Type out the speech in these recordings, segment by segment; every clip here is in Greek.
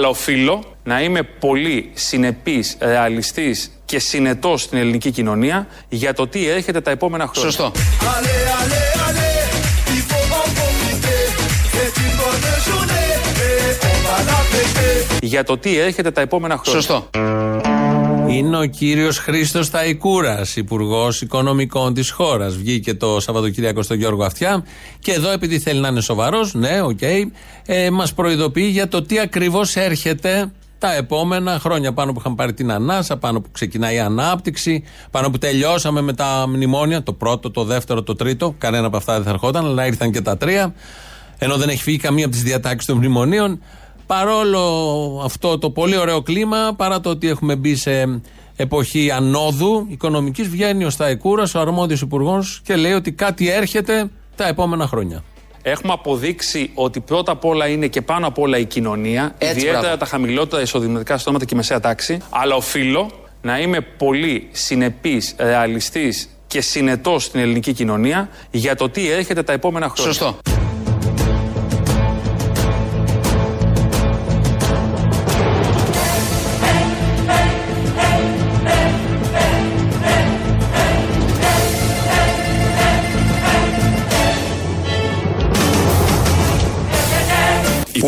Αλλά οφείλω να είμαι πολύ συνεπής, ρεαλιστής και συνετός στην ελληνική κοινωνία για το τι έρχεται τα επόμενα χρόνια. Σωστό. Για το τι έρχεται τα επόμενα χρόνια. Σωστό. Είναι ο κύριος Χρήστος Σταϊκούρας, υπουργός οικονομικών της χώρας. Βγήκε το Σαββατοκύριακο στον Γιώργο Αυτιά. Και εδώ, επειδή θέλει να είναι σοβαρός, ναι, ok, okay, ε, μας προειδοποιεί για το τι ακριβώς έρχεται τα επόμενα χρόνια. Πάνω που είχαμε πάρει την ανάσα, πάνω που ξεκινάει η ανάπτυξη, πάνω που τελειώσαμε με τα μνημόνια, το πρώτο, το δεύτερο, το τρίτο. Κανένα από αυτά δεν θα ερχόταν, αλλά ήρθαν και τα τρία. Ενώ δεν έχει φύγει καμία από τις διατάξεις των μνημονίων. Παρόλο αυτό το πολύ ωραίο κλίμα, παρά το ότι έχουμε μπει σε εποχή ανόδου οικονομικής, βγαίνει ο Σταϊκούρα, ο αρμόδιος υπουργός, και λέει ότι κάτι έρχεται τα επόμενα χρόνια. Έχουμε αποδείξει ότι πρώτα απ' όλα είναι και πάνω απ' όλα η κοινωνία, Έτσι, ιδιαίτερα μπράβο. τα χαμηλότερα εισοδηματικά στρώματα και η μεσαία τάξη. Αλλά οφείλω να είμαι πολύ συνεπής, ρεαλιστής και συνετός στην ελληνική κοινωνία για το τι έρχεται τα επόμενα χρόνια. Σωστό.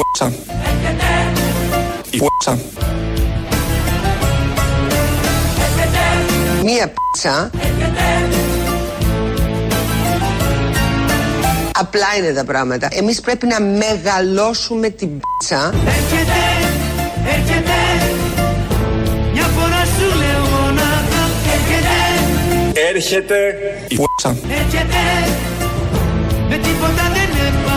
Y fuerza. Y fuerza. Μία πίτσα. Απλά είναι τα πράγματα. Εμείς πρέπει να μεγαλώσουμε την πίτσα. Έρχεται, έρχεται Μια φορά σου λέω μονάχα Έρχεται, Έρχεται. Y fuerza. έρχεται Με τίποτα δεν επαναλαμβάνεται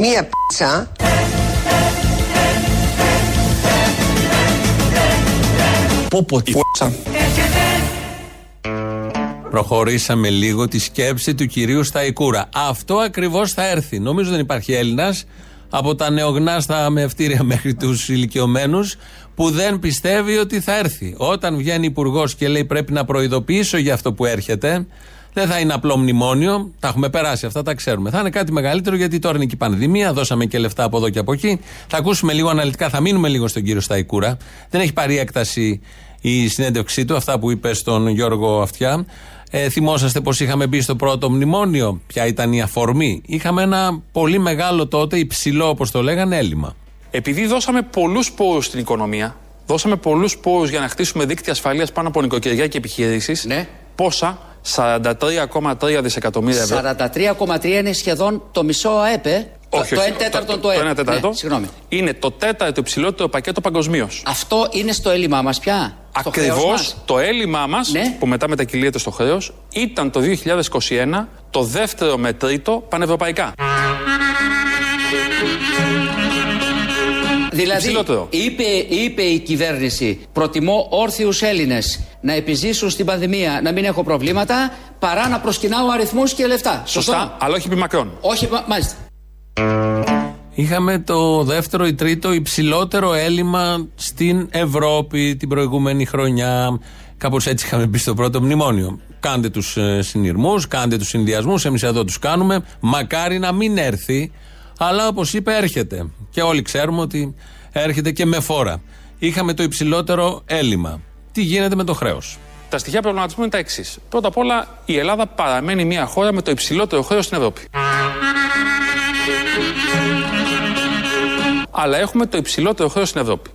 Μία πίτσα. Πω πω, Y fuerza. Προχωρήσαμε λίγο τη σκέψη του κυρίου Σταϊκούρα. Αυτό ακριβώς θα έρθει. Νομίζω δεν υπάρχει Έλληνας από τα νεογνάστα με ευτήρια μέχρι τους ηλικιωμένους που δεν πιστεύει ότι θα έρθει. Όταν βγαίνει υπουργός και λέει πρέπει να προειδοποιήσω για αυτό που έρχεται, δεν θα είναι απλό μνημόνιο. Τα έχουμε περάσει αυτά, τα ξέρουμε. Θα είναι κάτι μεγαλύτερο γιατί τώρα είναι και η πανδημία. Δώσαμε και λεφτά από εδώ και από εκεί. Θα ακούσουμε λίγο αναλυτικά, θα μείνουμε λίγο στον κύριο Σταϊκούρα. Δεν έχει πάρει έκταση η συνέντευξή του, αυτά που είπε στον Γιώργο Αυτιά. Ε, θυμόσαστε πως είχαμε μπει στο πρώτο μνημόνιο, ποια ήταν η αφορμή. Είχαμε ένα πολύ μεγάλο τότε, υψηλό όπως το λέγανε, έλλειμμα. Επειδή δώσαμε πολλούς πόρους στην οικονομία, δώσαμε πολλούς πόρους για να χτίσουμε δίκτυα ασφαλείας πάνω από νοικοκυριά και επιχειρήσεις. Ναι. Πόσα, 43,3 δισεκατομμύρια ευρώ. 43,3 είναι σχεδόν το μισό ΑΕΠ, ε. Όχι, το όχι, 1 τέταρτο το, του ΑΕΠ. το 1 τέταρτο Ναι, συγγνώμη. είναι το τέταρτο υψηλότερο πακέτο παγκοσμίως. Αυτό είναι στο έλλειμμα μας πια. Στο χρέος Ακριβώς μας. το έλλειμμά μας, Ναι. που μετά μετακυλείται στο χρέος, ήταν το 2021 το δεύτερο με τρίτο πανευρωπαϊκά. Δηλαδή, Υψηλότερο. είπε, είπε η κυβέρνηση, προτιμώ όρθιους Έλληνες να επιζήσουν στην πανδημία, να μην έχω προβλήματα, παρά να προσκυνάω αριθμούς και λεφτά. Σωστά, αλλά όχι επί μακρόν. Όχι, μα- μάλιστα. Είχαμε το δεύτερο ή τρίτο υψηλότερο έλλειμμα στην Ευρώπη την προηγούμενη χρονιά. Κάπως έτσι είχαμε μπει στο πρώτο μνημόνιο. Κάντε τους ε, συνειρμούς, κάντε τους συνδυασμούς. Εμείς εδώ τους κάνουμε. Μακάρι να μην έρθει. Αλλά όπως είπε, έρχεται. Και όλοι ξέρουμε ότι έρχεται και με φόρα. Είχαμε το υψηλότερο έλλειμμα. Τι γίνεται με το χρέος; Τα στοιχεία προβληματισμού είναι τα εξής. Πρώτα απ' όλα, η Ελλάδα παραμένει μια χώρα με το υψηλότερο χρέος στην Ευρώπη. Αλλά έχουμε το υψηλότερο χρέος στην Ευρώπη.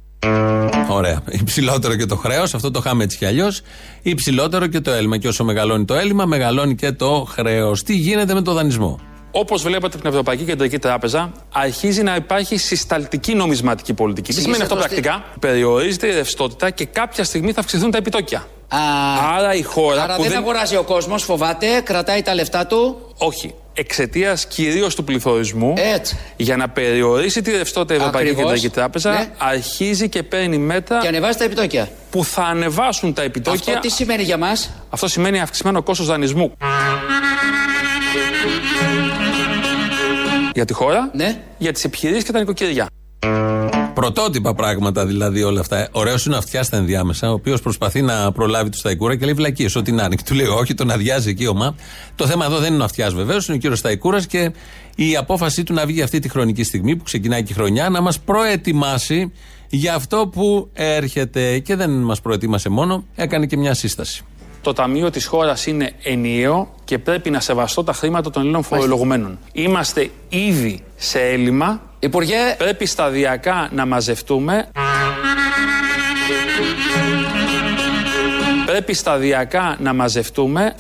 Ωραία. Υψηλότερο και το χρέος, αυτό το είχαμε έτσι κι αλλιώς. Υψηλότερο και το έλλειμμα. Και όσο μεγαλώνει το έλλειμμα, μεγαλώνει και το χρέος. Τι γίνεται με το δανεισμό; Όπως βλέπετε από την Ευρωπαϊκή Κεντρική Τράπεζα, αρχίζει να υπάρχει συσταλτική νομισματική πολιτική. Τι σημαίνει αυτό Εξήγησε το πρακτικά; Περιορίζεται η ρευστότητα και κάποια στιγμή θα αυξηθούν τα επιτόκια. Α, Άρα η χώρα άρα που δεν δεν. αγοράζει ο κόσμος, φοβάται, κρατάει τα λεφτά του; Όχι. Εξαιτίας κυρίως του πληθωρισμού, Έτσι. για να περιορίσει τη ρευστότητα η Ευρωπαϊκή Ακριβώς. Κεντρική Τράπεζα, Ναι. αρχίζει και παίρνει μέτρα Και ανεβάζει τα επιτόκια. που θα ανεβάσουν τα επιτόκια. Αυτό τι σημαίνει για μας; Αυτό σημαίνει αυξημένο κόστος δανεισμού. Για τη χώρα, Ναι. για τις επιχειρήσεις και τα νοικοκυριά. Πρωτότυπα πράγματα δηλαδή όλα αυτά. Ωραίο είναι ο αυτιά στα ενδιάμεσα, ο οποίος προσπαθεί να προλάβει τους Σταϊκούρα και λέει βλακίες, ό,τι να είναι. Και του λέει όχι, τον αδειάζει εκεί ο ΜΑ. Το θέμα εδώ δεν είναι ο αυτιάς βεβαίως, είναι ο κύριος Σταϊκούρας και η απόφασή του να βγει αυτή τη χρονική στιγμή που ξεκινάει και η χρονιά να μας προετοιμάσει για αυτό που έρχεται. Και δεν μας προετοίμασε μόνο, έκανε και μια σύσταση. Το ταμείο της χώρας είναι ενιαίο και πρέπει να σεβαστώ τα χρήματα των Ελλήνων φορολογουμένων. Είμαστε ήδη σε έλλειμμα. Υπουργέ, Πρέπει σταδιακά να μαζευτούμε. Πρέπει σταδιακά να μαζευτούμε.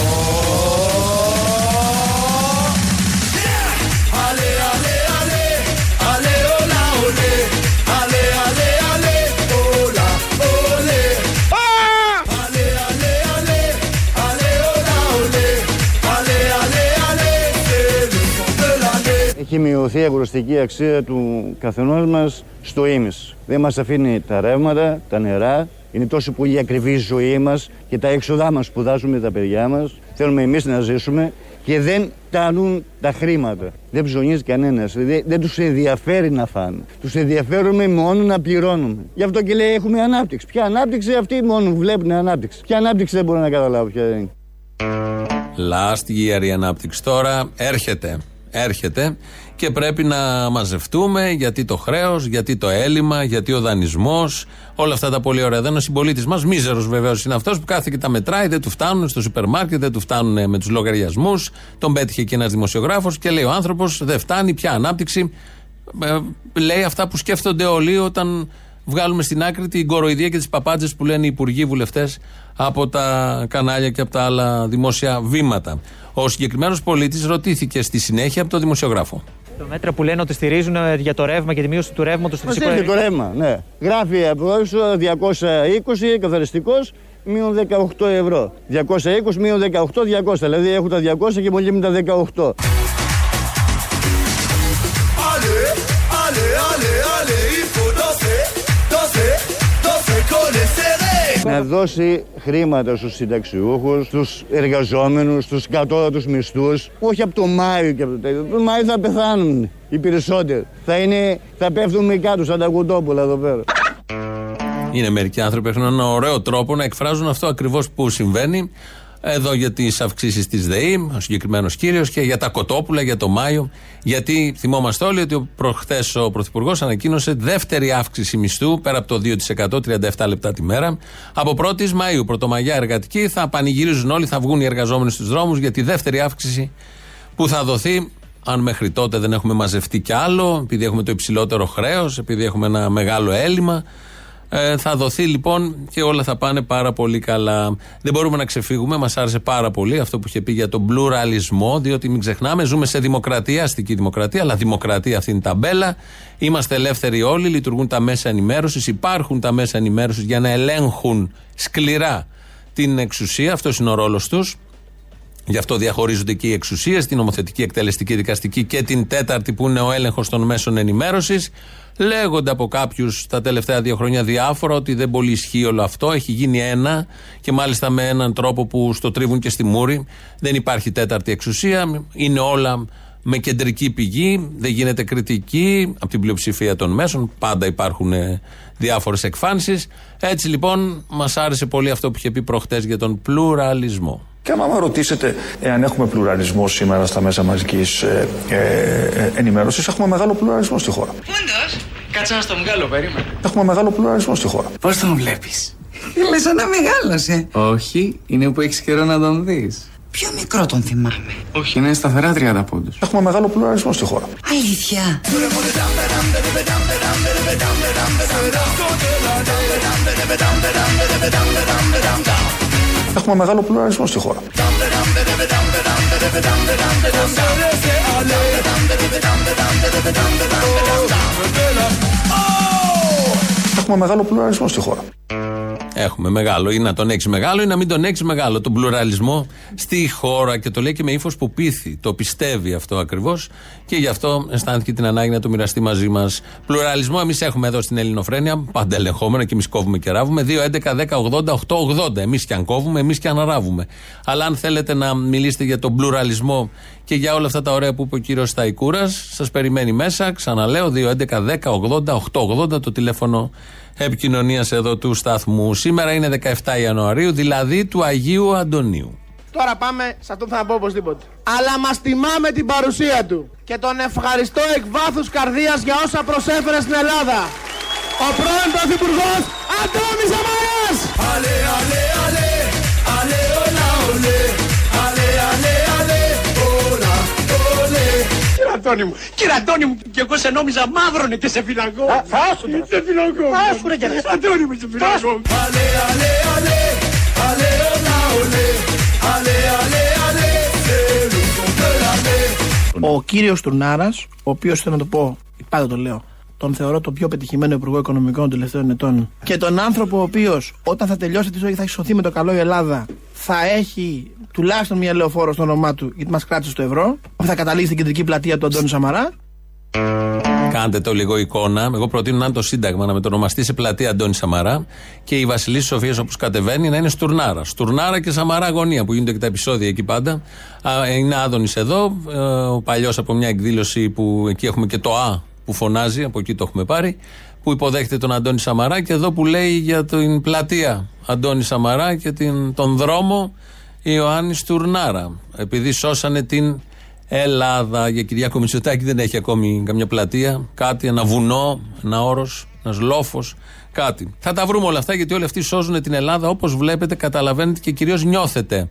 Έχει μειωθεί η αγοραστική αξία του καθενός μας στο ίμις. Δεν μας αφήνει τα ρεύματα, τα νερά. Είναι τόσο πολύ ακριβή η ζωή μας και τα έξοδά μας που δάζουμε τα παιδιά μας. Θέλουμε εμείς να ζήσουμε και δεν τανούν τα χρήματα. Δεν ψωνίζει κανένας. Δεν, δεν τους ενδιαφέρει να φάνε. Τους ενδιαφέρουμε μόνο να πληρώνουμε. Γι' αυτό και λέει έχουμε ανάπτυξη. Ποια ανάπτυξη αυτοί μόνο βλέπουν ανάπτυξη. Ποια ανάπτυξη δεν μπορώ να καταλάβω ποια είναι. Last year η ανάπτυξη τώρα έρχεται. Έρχεται και πρέπει να μαζευτούμε γιατί το χρέος, γιατί το έλλειμμα, γιατί ο δανεισμός, όλα αυτά τα πολύ ωραία. Δεν είναι ο συμπολίτης μας, μίζερος βεβαίως είναι αυτός που κάθε και τα μετράει, δεν του φτάνουν στο σούπερ μάρκετ, δεν του φτάνουν με τους λογαριασμούς. Τον πέτυχε και ένας δημοσιογράφος και λέει ο άνθρωπος δεν φτάνει πια ανάπτυξη. Ε, λέει αυτά που σκέφτονται όλοι όταν βγάλουμε στην άκρη την κοροϊδία και τις παπάντζες που λένε οι υπουργοί βουλευτές από τα κανάλια και από τα άλλα δημόσια βήματα. Ο συγκεκριμένος πολίτης ρωτήθηκε στη συνέχεια από τον δημοσιογράφο. Το μέτρα που λένε ότι στηρίζουν ε, για το ρεύμα και τη μείωση του ρεύματος στο Μας φυσικό έρχεται το αέριο. ρεύμα, ναι. Γράφει από έξω 220 καθαριστικό μείον 18 ευρώ. 220 μείον 18, 200. Δηλαδή έχω τα 200 και πολύ με τα 18. Να δώσει χρήματα στους συνταξιούχους, στους εργαζόμενους, στους κατώτατους μισθούς. Όχι από το Μάιο και από το τέτοιο. Το Μάιο θα πεθάνουν οι περισσότεροι. Θα, είναι, θα πέφτουν με κάτω σαν τα κουτόπουλα εδώ πέρα. Είναι μερικοί άνθρωποι που έχουν ένα ωραίο τρόπο να εκφράζουν αυτό ακριβώς που συμβαίνει. Εδώ για τις αυξήσεις της ΔΕΗ, ο συγκεκριμένος κύριος, και για τα κοτόπουλα για το Μάιο. Γιατί θυμόμαστε όλοι ότι προχθές ο Πρωθυπουργός ανακοίνωσε δεύτερη αύξηση μισθού πέρα από το 2%, 37 λεπτά τη μέρα. Από 1η Μαου, Πρωτομαγιά εργατική, θα πανηγυρίζουν όλοι, θα βγουν οι εργαζόμενοι στους δρόμους για τη δεύτερη αύξηση που θα δοθεί. Αν μέχρι τότε δεν έχουμε μαζευτεί κι άλλο, επειδή έχουμε το υψηλότερο χρέος, επειδή έχουμε ένα μεγάλο έλλειμμα, ε, θα δοθεί λοιπόν και όλα θα πάνε πάρα πολύ καλά. Δεν μπορούμε να ξεφύγουμε. Μας άρεσε πάρα πολύ αυτό που είχε πει για τον πλουραλισμό, διότι μην ξεχνάμε, ζούμε σε δημοκρατία, αστική δημοκρατία, αλλά δημοκρατία αυτή είναι η ταμπέλα. Είμαστε ελεύθεροι όλοι, λειτουργούν τα μέσα ενημέρωσης, υπάρχουν τα μέσα ενημέρωσης για να ελέγχουν σκληρά την εξουσία. Αυτός είναι ο ρόλος τους. Γι' αυτό διαχωρίζονται και οι εξουσίες, την νομοθετική, εκτελεστική, δικαστική και την τέταρτη που είναι ο έλεγχος των μέσων ενημέρωσης. Λέγονται από κάποιους τα τελευταία δύο χρόνια διάφορα ότι δεν πολύ ισχύει όλο αυτό. Έχει γίνει ένα και μάλιστα με έναν τρόπο που στο τρίβουν και στη μούρη. Δεν υπάρχει τέταρτη εξουσία. Είναι όλα με κεντρική πηγή. Δεν γίνεται κριτική από την πλειοψηφία των μέσων. Πάντα υπάρχουν διάφορες εκφάνσεις. Έτσι λοιπόν μας άρεσε πολύ αυτό που είχε πει προχτές για τον πλουραλισμό. Και άμα με ρωτήσετε εάν έχουμε πλουραλισμό σήμερα στα μέσα μαζικής ε, ε, ε, ενημέρωσης, έχουμε μεγάλο πλουραλισμό στη χώρα. Όντως. Κάτσε να στο βγάλω, περίμενε. Έχουμε μεγάλο πλουραλισμό στη χώρα. Πώς τον βλέπεις; Λες σαν να μεγάλωσε. Όχι, είναι που έχεις καιρό να τον δεις. Πιο μικρό τον θυμάμαι. Όχι, είναι σταθερά 30 πόντους. Έχουμε μεγάλο πλουραλισμό στη χώρα. Αλήθεια. Έχουμε μεγάλο πλουραλισμό στη χώρα. Έχουμε μεγάλο πλουραλισμό στη χώρα. Έχουμε μεγάλο. Ή να τον έχεις μεγάλο ή να μην τον έχεις μεγάλο. Τον πλουραλισμό στη χώρα και το λέει και με ύφος που πείθει. Το πιστεύει αυτό ακριβώς και γι' αυτό αισθάνθηκε την ανάγκη να το μοιραστεί μαζί μας. Πλουραλισμό εμείς έχουμε εδώ στην Ελληνοφρένεια, πάντα ελεγχόμενα και εμείς κόβουμε και ράβουμε. 2, 11, 10, 80, 8, 80. Εμείς και αν κόβουμε, εμείς και αν ράβουμε. Αλλά αν θέλετε να μιλήσετε για τον πλουραλισμό και για όλα αυτά τα ωραία που είπε ο κύριος Σταϊκούρας. Σας περιμένει μέσα. Ξαναλέω, 2.11.10.80.880 το τηλέφωνο επικοινωνίας εδώ του σταθμού. Σήμερα είναι 17 Ιανουαρίου, δηλαδή του Αγίου Αντωνίου. Τώρα πάμε σε αυτό που θα πω οπωσδήποτε. Αλλά μας τιμά με την παρουσία του. Και τον ευχαριστώ εκ βάθους καρδίας για όσα προσέφερε στην Ελλάδα. Ο πρώην Πρωθυπουργός Αντώνης Σαμαρά! Ale, ale, Αντώνη μου, κύριε Αντώνη μου, και εγώ σε νόμιζα μαύρονε και σε φυλακό. Θα άσου Σε φυλακό. Θα άσου ρε κύριε. Αντώνη μου, σε φυλακό. Ale, ale, ale, ale, όλα, ολέ. Ale, ale, ale, c'est le son de l'année. Ο κύριος Τουρνάρα, ο οποίος θέλω να το πω, πάντα το λέω, τον θεωρώ το πιο πετυχημένο Υπουργό Οικονομικών των τελευταίων ετών. Και τον άνθρωπο ο οποίος όταν θα τελειώσει τη ζωή και θα έχει σωθεί με το καλό η Ελλάδα, θα έχει τουλάχιστον μια λεωφόρο στο όνομά του, γιατί μας κράτησε το ευρώ, που θα καταλήξει στην κεντρική πλατεία του Αντώνη Σαμαρά. Κάντε το λίγο εικόνα. Εγώ προτείνω να είναι το Σύνταγμα να μετονομαστεί σε πλατεία Αντώνη Σαμαρά και η Βασιλή Σοφίας όπως κατεβαίνει να είναι Στουρνάρα. Στουρνάρα και Σαμαρά αγωνία που γίνονται και τα επεισόδια εκεί πάντα. Α, Είναι Άδωνης εδώ, ε, ο παλιός από μια εκδήλωση που εκεί έχουμε και το Α που φωνάζει, από εκεί το έχουμε πάρει, που υποδέχεται τον Αντώνη Σαμαρά και εδώ που λέει για την πλατεία Αντώνη Σαμαρά και την, τον δρόμο Ιωάννης Στουρνάρα. Επειδή σώσανε την Ελλάδα. Για Κυριάκο Μητσοτάκη δεν έχει ακόμη καμιά πλατεία, κάτι, ένα βουνό, ένα όρος, ένας λόφος, κάτι. Θα τα βρούμε όλα αυτά γιατί όλοι αυτοί σώζουν την Ελλάδα όπως βλέπετε, καταλαβαίνετε και κυρίως νιώθετε.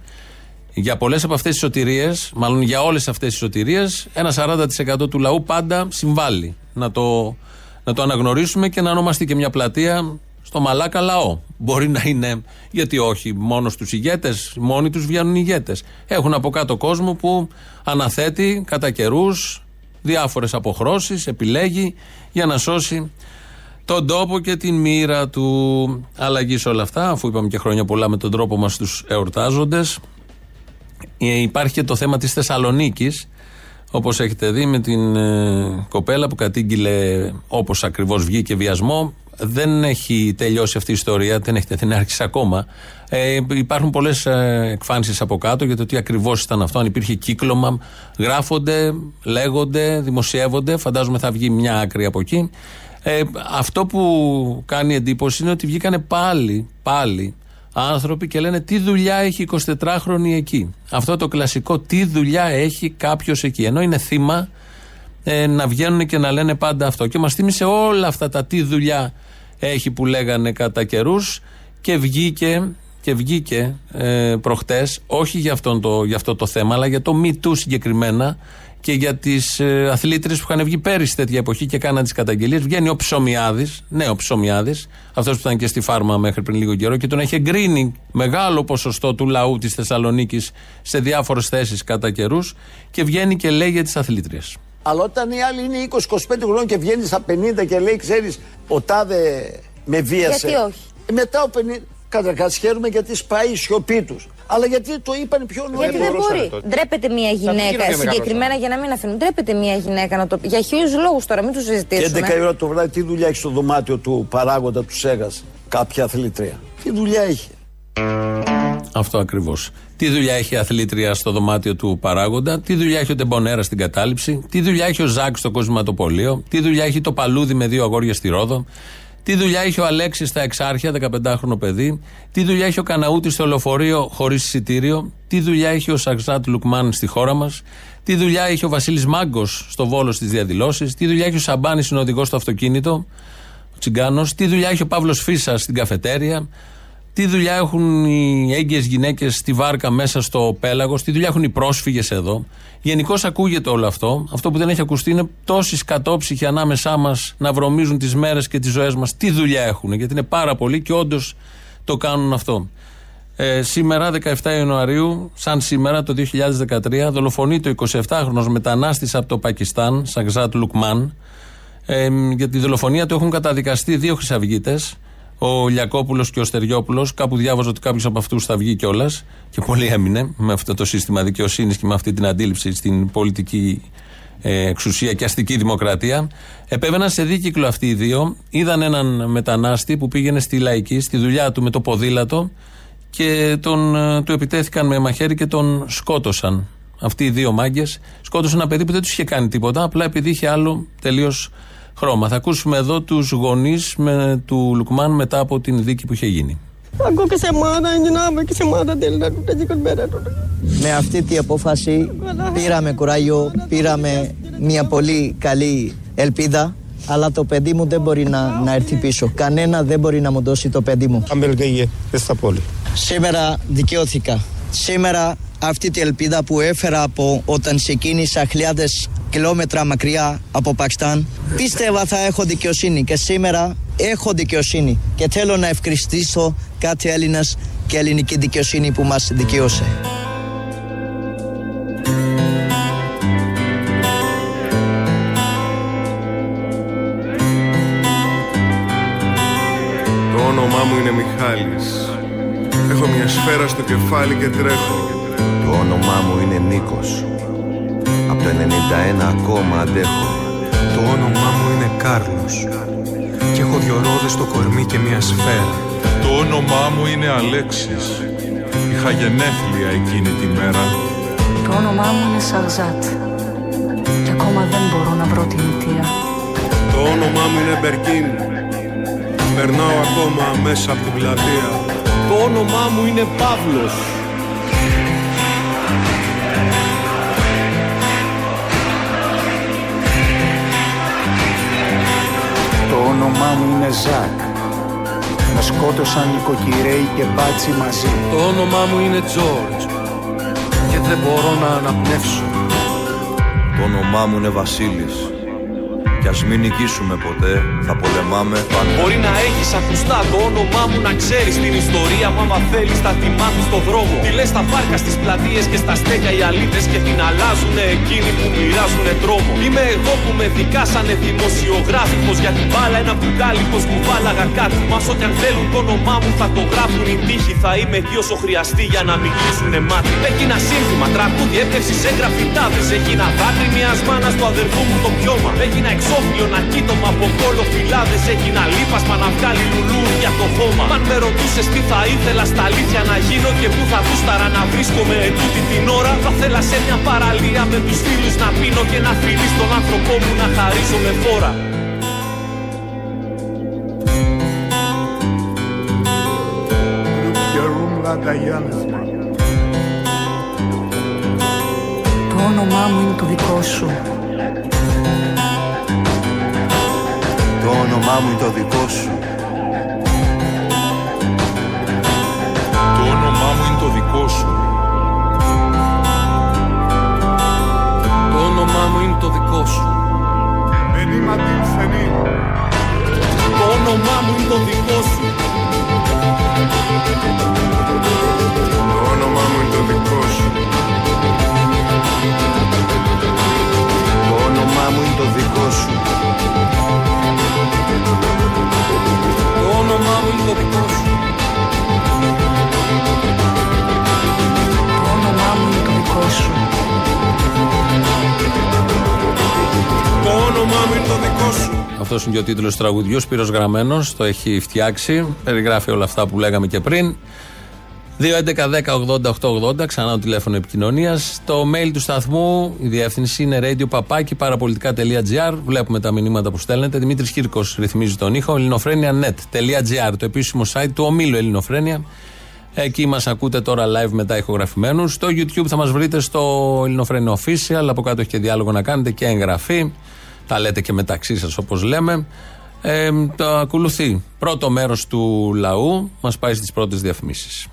Για πολλές από αυτές τις σωτηρίες, μάλλον για όλες αυτές τις σωτηρίες, ένα 40% του λαού πάντα συμβάλλει. Να το, να το αναγνωρίσουμε και να ονομαστεί και μια πλατεία στο Μαλάκα λαό. Μπορεί να είναι, γιατί όχι, μόνος στου ηγέτες, μόνοι τους βγαίνουν ηγέτες. Έχουν από κάτω κόσμο που αναθέτει κατά καιρούς διάφορες αποχρώσεις, επιλέγει για να σώσει τον τόπο και την μοίρα του. Αλλαγής σε όλα αυτά, αφού είπαμε και χρόνια πολλά με τον τρόπο μας τους εορτάζοντες. Υπάρχει και το θέμα της Θεσσαλονίκης. Όπως έχετε δει με την ε, κοπέλα που κατήγγειλε όπως ακριβώς βγήκε βιασμό δεν έχει τελειώσει αυτή η ιστορία, δεν έχει δεν άρχισε ακόμα. Ε, υπάρχουν πολλές ε, εκφάνσεις από κάτω για το τι ακριβώς ήταν αυτό. Αν υπήρχε κύκλωμα, γράφονται, λέγονται, δημοσιεύονται. Φαντάζομαι θα βγει μια άκρη από εκεί. Ε, αυτό που κάνει εντύπωση είναι ότι βγήκανε πάλι, πάλι άνθρωποι και λένε τι δουλειά έχει 24χρονη εκεί; Αυτό το κλασικό τι δουλειά έχει κάποιος εκεί; Ενώ είναι θύμα ε, να βγαίνουν και να λένε πάντα αυτό. Και μας θύμισε όλα αυτά τα τι δουλειά έχει που λέγανε κατά καιρούς και βγήκε, και βγήκε ε, προχτές όχι για, αυτόν το, για αυτό το θέμα αλλά για το Me Too συγκεκριμένα και για τις ε, αθλήτρε που είχαν βγει πέρυσι τέτοια εποχή και κάναν τις καταγγελίες. Βγαίνει ο Ψωμιάδης, ναι, ο Ψωμιάδης, αυτός που ήταν και στη φάρμα μέχρι πριν λίγο καιρό και τον έχει εγκρίνει μεγάλο ποσοστό του λαού της Θεσσαλονίκης σε διάφορες θέσεις κατά καιρούς και βγαίνει και λέει για τις αθλήτριες. Αλλά όταν οι άλλοι είναι 20-25 χρόνων και βγαίνει στα 50 και λέει, ξέρεις, ο τάδε με βίασε. Γιατί όχι; Ε, Μετά ο 50. Καταρχάς χαίρομαι γιατί σπάει η σιωπή τους. Αλλά γιατί το είπαν πιο νωρίς. Γιατί δεν μπορεί. Ντρέπεται μια γυναίκα, συγκεκριμένα για να μην αφήνουν. Ντρέπεται μια γυναίκα να το πει. Για χίλιους λόγους τώρα, μην τους Και συζητήσουμε. 11 η ώρα το βράδυ, τι δουλειά έχει στο δωμάτιο του παράγοντα του Σέγας, κάποια αθλήτρια; Τι δουλειά είχε. Αυτό ακριβώς. Τι δουλειά έχει η αθλήτρια στο δωμάτιο του παράγοντα, τι δουλειά έχει ο Τεμπονέρα στην κατάληψη, τι δουλειά έχει ο Ζάκ στο κοσματοπολείο, τι δουλειά έχει το Παλούδι με δύο αγόρια στη Ρόδο, τι δουλειά έχει ο Αλέξης στα Εξάρχεια, 15χρονο παιδί, τι δουλειά έχει ο Καναούτης στο λεωφορείο χωρίς εισιτήριο, τι δουλειά έχει ο Σαξάτ Λουκμάν στη χώρα μας, τι δουλειά έχει ο Βασίλης Μάγκος στο βόλος στις διαδηλώσεις, τι δουλειά έχει ο Σαμπάνης, είναι οδηγό στο αυτοκίνητο, ο Τσιγκάνος, τι δουλειά έχει ο Παύλος Φίσα στην καφετέρια, τι δουλειά έχουν οι έγκυες γυναίκες στη βάρκα μέσα στο πέλαγος, τι δουλειά έχουν οι πρόσφυγες εδώ. Γενικώς ακούγεται όλο αυτό. Αυτό που δεν έχει ακουστεί είναι τόσοι σκατόψυχοι ανάμεσά μας να βρωμίζουν τις μέρες και τις ζωές μας. Τι δουλειά έχουν, γιατί είναι πάρα πολλοί και όντως το κάνουν αυτό. Ε, σήμερα, 17 Ιανουαρίου, σαν σήμερα το 2013, δολοφονεί το 27χρονο μετανάστης από το Πακιστάν, Σαγζάτ Λουκμάν. Ε, για τη δολοφονία του έχουν καταδικαστεί δύο χρυσαυγίτες, ο Λιακόπουλος και ο Στεριόπουλος. Κάπου διάβαζα ότι κάποιος από αυτούς θα βγει κιόλας. Και πολύ έμεινε με αυτό το σύστημα δικαιοσύνης και με αυτή την αντίληψη στην πολιτική ε, εξουσία και αστική δημοκρατία. Επέβαιναν σε δίκυκλο αυτοί οι δύο. Είδαν έναν μετανάστη που πήγαινε στη λαϊκή, στη δουλειά του με το ποδήλατο και τον, ε, του επιτέθηκαν με μαχαίρι και τον σκότωσαν. Αυτοί οι δύο μάγκες σκότωσαν ένα παιδί που δεν τους είχε κάνει τίποτα, απλά επειδή είχε άλλο τελείως χρώμα. Θα ακούσουμε εδώ τους γονείς του Λουκμάν μετά από την δίκη που είχε γίνει. Aku ke Semana, Injinama ke Semana Delta του Τετζίκον Μέρα του. Με αυτή την απόφαση πήραμε κουράγιο, πήραμε μια πολύ καλή ελπίδα αλλά το παιδί μου δεν μπορεί να, να έρθει πίσω. Κανένα δεν μπορεί να μου δώσει το παιδί μου. στα πόλη. Σήμερα δικαιώθηκα. Σήμερα αυτή την ελπίδα που έφερα από όταν ξεκίνησα χιλιάδες κιλόμετρα μακριά από Πακιστάν πίστευα θα έχω δικαιοσύνη και σήμερα έχω δικαιοσύνη και θέλω να ευχαριστήσω κάθε Έλληνας και ελληνική δικαιοσύνη που μας δικαιώσε. Το όνομά μου είναι Μιχάλης. Έχω μια σφαίρα στο κεφάλι και τρέχω. Το όνομά μου είναι Νίκος. Από το 91 ακόμα αντέχω. Το όνομά μου είναι Κάρλος. Και έχω δυο ρόδες στο κορμί και μια σφαίρα. Το όνομά μου είναι Αλέξης. Είχα γενέθλια εκείνη τη μέρα. Το όνομά μου είναι Σαρζάτ. Και ακόμα δεν μπορώ να βρω την αιτία. Το όνομά μου είναι Μπερκίν. Περνάω ακόμα μέσα από την πλατεία. Το όνομά μου είναι Παύλος. Όνομά μου είναι Ζακ. Με σκότωσαν νοικοκυρέοι και μπάτσι μαζί. Το όνομά μου είναι Τζόρτζ. Και δεν μπορώ να αναπνεύσω. Το όνομά μου είναι Βασίλης. Κι ας μην νικήσουμε ποτέ, θα πολεμάμε πάνω. Μπορεί να έχεις ακουστά το όνομά μου να ξέρεις την ιστορία μου. Άμα θέλεις, θα τη μάθει στο δρόμο. Τι λες στα πάρκα, στις πλατείες και στα στέκια οι αλήτες και την αλλάζουν εκείνοι που μοιράζουν τρόμο. Είμαι εγώ που με δικάσανε δημοσιογράφικος για την μπάλα. Ένα μπουκάλι πω κουβάλαγα κάτι. Μα ό,τι αν θέλουν το όνομά μου θα το γράφουν οι τύχοι. Θα είμαι εκεί όσο χρειαστεί για να μην κλείσουνε μάτι. Έγινα σύνθημα, τραγούδι, έπτευση σε γραφιτάδες. Έγινα δάκρυ μιας μάνας του αδερφού μου το πιώμα. Έγινα εξώφυλλο να κοίτομα από κόλλο φυλάδες. Έγινα λίπασμα να βγάλει λουλούδια το χώμα. Μ' αν με ρωτούσες τι θα ήθελα στα αλήθεια να γίνω και πού θα γούσταρα να βρίσκομαι ετούτη την ώρα. Θα θέλα σε μια παραλία με τους φίλους να πίνω και να φιλεί στον άνθρωπό μου να χαρίζω με φόρα. Το όνομά μου είναι το δικό σου. Όνομά μου είναι το δικό σου. Το όνομά μου είναι το δικό σου. Το όνομά μου είναι το δικό σου. Το όνομά μου είναι το δικό σου. Το όνομά μου είναι το δικό σου. Το όνομά μου είναι το δικό σου. Το όνομά μου είναι το δικό σου. Το όνομά μου είναι το δικό σου. Το όνομά μου είναι το δικό σου. Αυτός είναι και ο τίτλος του τραγουδιού. Σπύρος Γραμμένος το έχει φτιάξει. Περιγράφει όλα αυτά που λέγαμε και πριν. 2.11.10.80.880 ξανά το τηλέφωνο επικοινωνίας. Το mail του σταθμού, η διεύθυνση είναι radio.papaki.gr. Βλέπουμε τα μηνύματα που στέλνετε. Δημήτρης Κύρκος ρυθμίζει τον ήχο. ελληνοφρένια.net, το επίσημο site του ομίλου Ελληνοφρένια. Εκεί μας ακούτε τώρα live μετά ηχογραφημένους. Στο YouTube θα μας βρείτε στο Ελληνοφρένια Official. Από κάτω έχει και διάλογο να κάνετε και εγγραφή. Τα λέτε και μεταξύ σας όπως λέμε. Ε, το ακολουθεί πρώτο μέρος του λαού. Μας πάει στις πρώτες διαφημίσεις.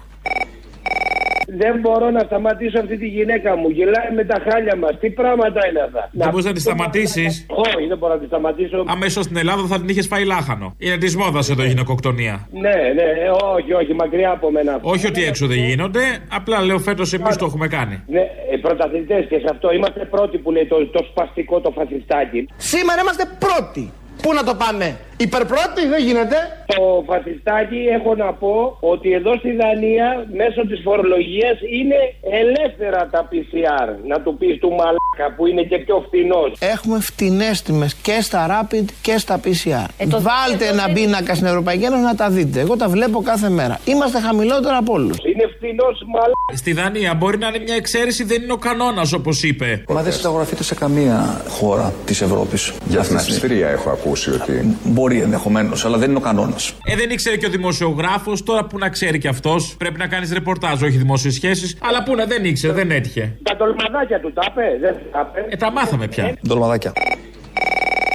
Δεν μπορώ να σταματήσω αυτή τη γυναίκα μου. Γελάει με τα χάλια μας. Τι πράγματα είναι αυτά. Δεν μπορείς να τη σταματήσεις. Όχι, δεν μπορώ να τη σταματήσω. Αμέσως στην Ελλάδα θα την είχες φάει λάχανο. Είναι της μόδας εδώ η γυναικοκτονία. Ναι, ναι, ε, όχι, όχι, μακριά από μένα. Όχι ότι έξω δεν γίνονται, απλά λέω φέτος εμείς το έχουμε κάνει. Ναι, ε, πρωταθλητές και σε αυτό είμαστε πρώτοι που λέει το, το σπαστικό το φασιστάκι. Σήμερα είμαστε πρώτοι. Πού να το πάμε. Υπερπρώτη δεν γίνεται. Το φασιστάκι έχω να πω ότι εδώ στη Δανία μέσω της φορολογίας είναι ελεύθερα τα PCR. Να του πεις του μαλάκα που είναι και πιο φθηνός. Έχουμε φτηνές τιμές και στα Rapid και στα PCR. Ε, το- Βάλτε ε, το- ένα πίνακα στην Ευρωπαϊκή Ένωση να τα δείτε. Εγώ τα βλέπω κάθε μέρα. Είμαστε χαμηλότερα από όλους. Είναι φθηνός μαλάκα. Στη Δανία μπορεί να είναι μια εξαίρεση, δεν είναι ο κανόνας όπως είπε. Μα δεν συνταγογραφείται σε καμία χώρα της Ευρώπης. Για την Αυστρία έχω ακούσει ότι. Μπορεί ενδεχομένως, αλλά δεν είναι ο κανόνας. Ε, δεν ήξερε και ο δημοσιογράφος, τώρα που να ξέρει κι αυτός. Πρέπει να κάνεις ρεπορτάζ, όχι δημόσιες σχέσεις. Αλλά πού να δεν ήξερε, δεν έτυχε. Τα τολμαδάκια του τα είπε, δεν τα είπε. Ε, τα μάθαμε πια. Ντολμαδάκια.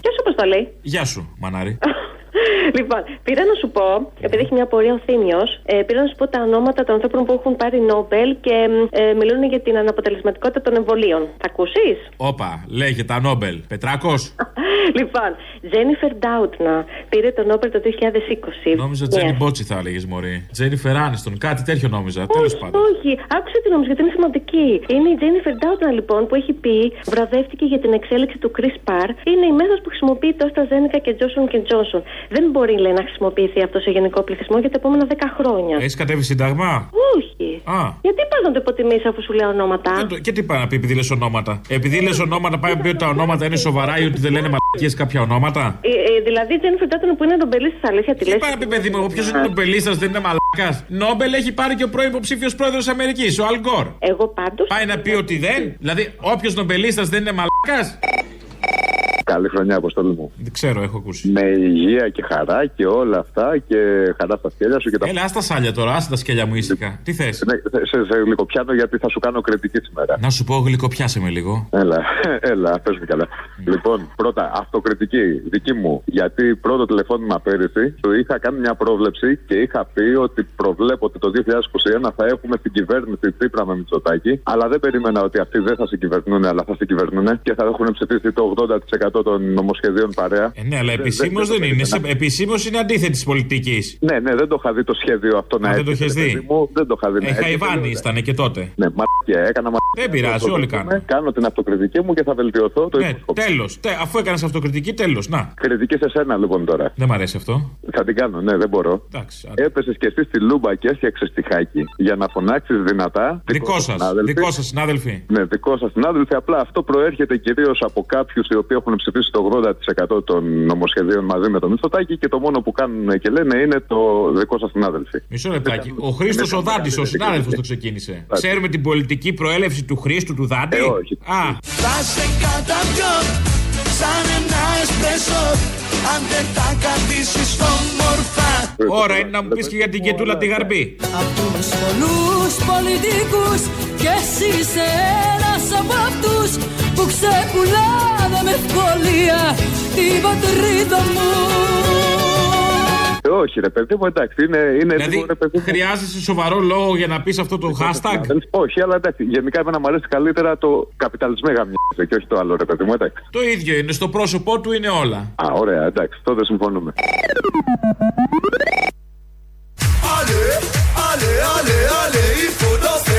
Ποιο αποστολή. Γεια σου, μανάρι. Λοιπόν, πήρα να σου πω, επειδή έχει μια πορεία ο Θήμιος, ε, πήρα να σου πω τα ονόματα των ανθρώπων που έχουν πάρει Νόμπελ και ε, μιλούν για την αναποτελεσματικότητα των εμβολίων. Θα ακούσεις; Όπα, λέγε τα Νόμπελ. Πετράκος. λοιπόν, Τζένιφερ Ντάουτνα πήρε το Νόμπελ το 2020. Νόμιζα Ναι. Τζένι Μπότσι θα έλεγες Μωρή. Τζένιφερ Άνιστον, κάτι τέτοιο νόμιζα. Τέλος πάντων. Όχι, άκουσε την όμως γιατί είναι σημαντική. Είναι η Τζένιφερ Ντάουτνα λοιπόν που έχει πει, βραβεύτηκε για την εξέλιξη του Chris Parr. Είναι η μέθοδος που χρησιμοποιεί τόσο τα Ζένικα και Johnson και Johnson. Δεν μπορεί λέει, να χρησιμοποιηθεί αυτό σε γενικό πληθυσμό για τα επόμενα 10 χρόνια. Έχεις κατέβει σύνταγμα. Όχι. Α. Γιατί πας να το υποτιμήσεις αφού σου λέω ονόματα; Και, το- και τι πάει να πει επειδή λες ονόματα; Επειδή λες ονόματα, πάει να πει ότι τα ονόματα είναι σοβαρά ή ότι δεν λένε μαλακίες κάποια ονόματα; Ε, ε, δηλαδή η Τζένιφερ Ντάουτνα που είναι νομπελίστης αλήθεια τη λες. Πάει να πει παιδί μου, ποιος είναι ο Νομπελίστας, δεν είναι μαλακά. Νόμπελ έχει πάρει και ο πρώην υποψήφιος πρόεδρος Αμερικής, ο Αλ Γκόρ. Εγώ πάντως. Πάει να πει ότι δεν. Δηλαδή, όποιος Νομπελίστας δεν είναι μαλακά. Καλή χρονιά, αποστολή μου. Δεν ξέρω, έχω ακούσει. Με υγεία και χαρά και όλα αυτά και χαρά στα σκέλια σου και τα. Έλα, άστα σάλια τώρα, άστα τα σκέλια μου ήσυχα. Τι θες; Ναι, σε, σε, σε γλυκοπιάνω γιατί θα σου κάνω κριτική σήμερα. Να σου πω, γλυκοπιάσε με λίγο. Έλα, έλα, πες μου καλά. Λοιπόν, πρώτα, αυτοκριτική δική μου. Γιατί πρώτο τηλεφώνημα πέρυσι του είχα κάνει μια πρόβλεψη και είχα πει ότι προβλέπω ότι το 2021 θα έχουμε στην κυβέρνηση Τσίπρα με Μητσοτάκη. Αλλά δεν περίμενα ότι αυτοί δεν θα συγκυβερνούν, αλλά θα συγκυβερνούν και θα έχουν ψηφίσει το 80% των νομοσχεδίων παρέα. Ε, ναι, αλλά επισήμως δεν είναι. Επισήμως είναι αντίθετης τη πολιτικής. Ναι, ναι, δεν το είχα δει το σχέδιο αυτό να Α, δεν το έρχεται, έχεις παιδί δει. μου, δεν το είχα δει. να Ε, έρχεται. Χαϊβάνι ήταν και τότε. Ναι, μαλακία, έκανα μαλακία. Δεν πειράζει, όλοι κάνουν. Κάνω την αυτοκριτική μου και θα βελτιωθώ. Το Ναι, τέλος. Αφού έκανες αυτοκριτική, τέλος. Να. Κριτική σε σένα λοιπόν τώρα. Δεν μ' αρέσει αυτό. Θα την κάνω, ναι, δεν μπορώ. Εντάξει. Έπεσες και εσύ στη λούμπα και έφτιαξες τυχάκι για να φωνάξεις δυνατά. Δικό σας. συνάδελφοι. Δικό σας, συνάδελφοι. Ναι, δικό σας συνάδελφοι. Απλά αυτό προέρχεται κυρίως από κάποιους οι οποίοι έχουν ψηφίσει το 80% των νομοσχεδίων μαζί με το Μητσοτάκη και το μόνο που κάνουν και λένε είναι το δικό σας συνάδελφοι. Μισό λεπτάκι. Ο Χρήστος ο Δάντης, ο συνάδελφος το ξεκίνησε. Ξέρουμε την πολιτική προέλευση του Χρήστου του Δάντη; Ε, όχι. Α, Θα σε καταπιώ σαν ένα εσπρέσο αν δεν τα κρατήσεις όμορφα ώρα είναι να μου πεις και για την κετούλα τη γαρμπή. Απ' τους πολλούς πολιτικούς κι εσύ είσαι ένας από αυτούς που ξεπουλάνε με ευκολία την πατρίδα μου Ε, όχι, ρε παιδί μου, εντάξει, είναι, είναι Δηλαδή, λίγο ρε παιδί μου. χρειάζεσαι σοβαρό λόγο για να πεις αυτό το hashtag; Όχι, αλλά εντάξει, γενικά εμένα μου αρέσει καλύτερα το καπιταλισμό γαμιάζε και όχι το άλλο, ρε παιδί μου, εντάξει. Το ίδιο είναι. Στο πρόσωπό του είναι όλα. Α, ωραία, εντάξει, τότε συμφωνούμε. Allez, allez, allez, allez, il faut danser, danser,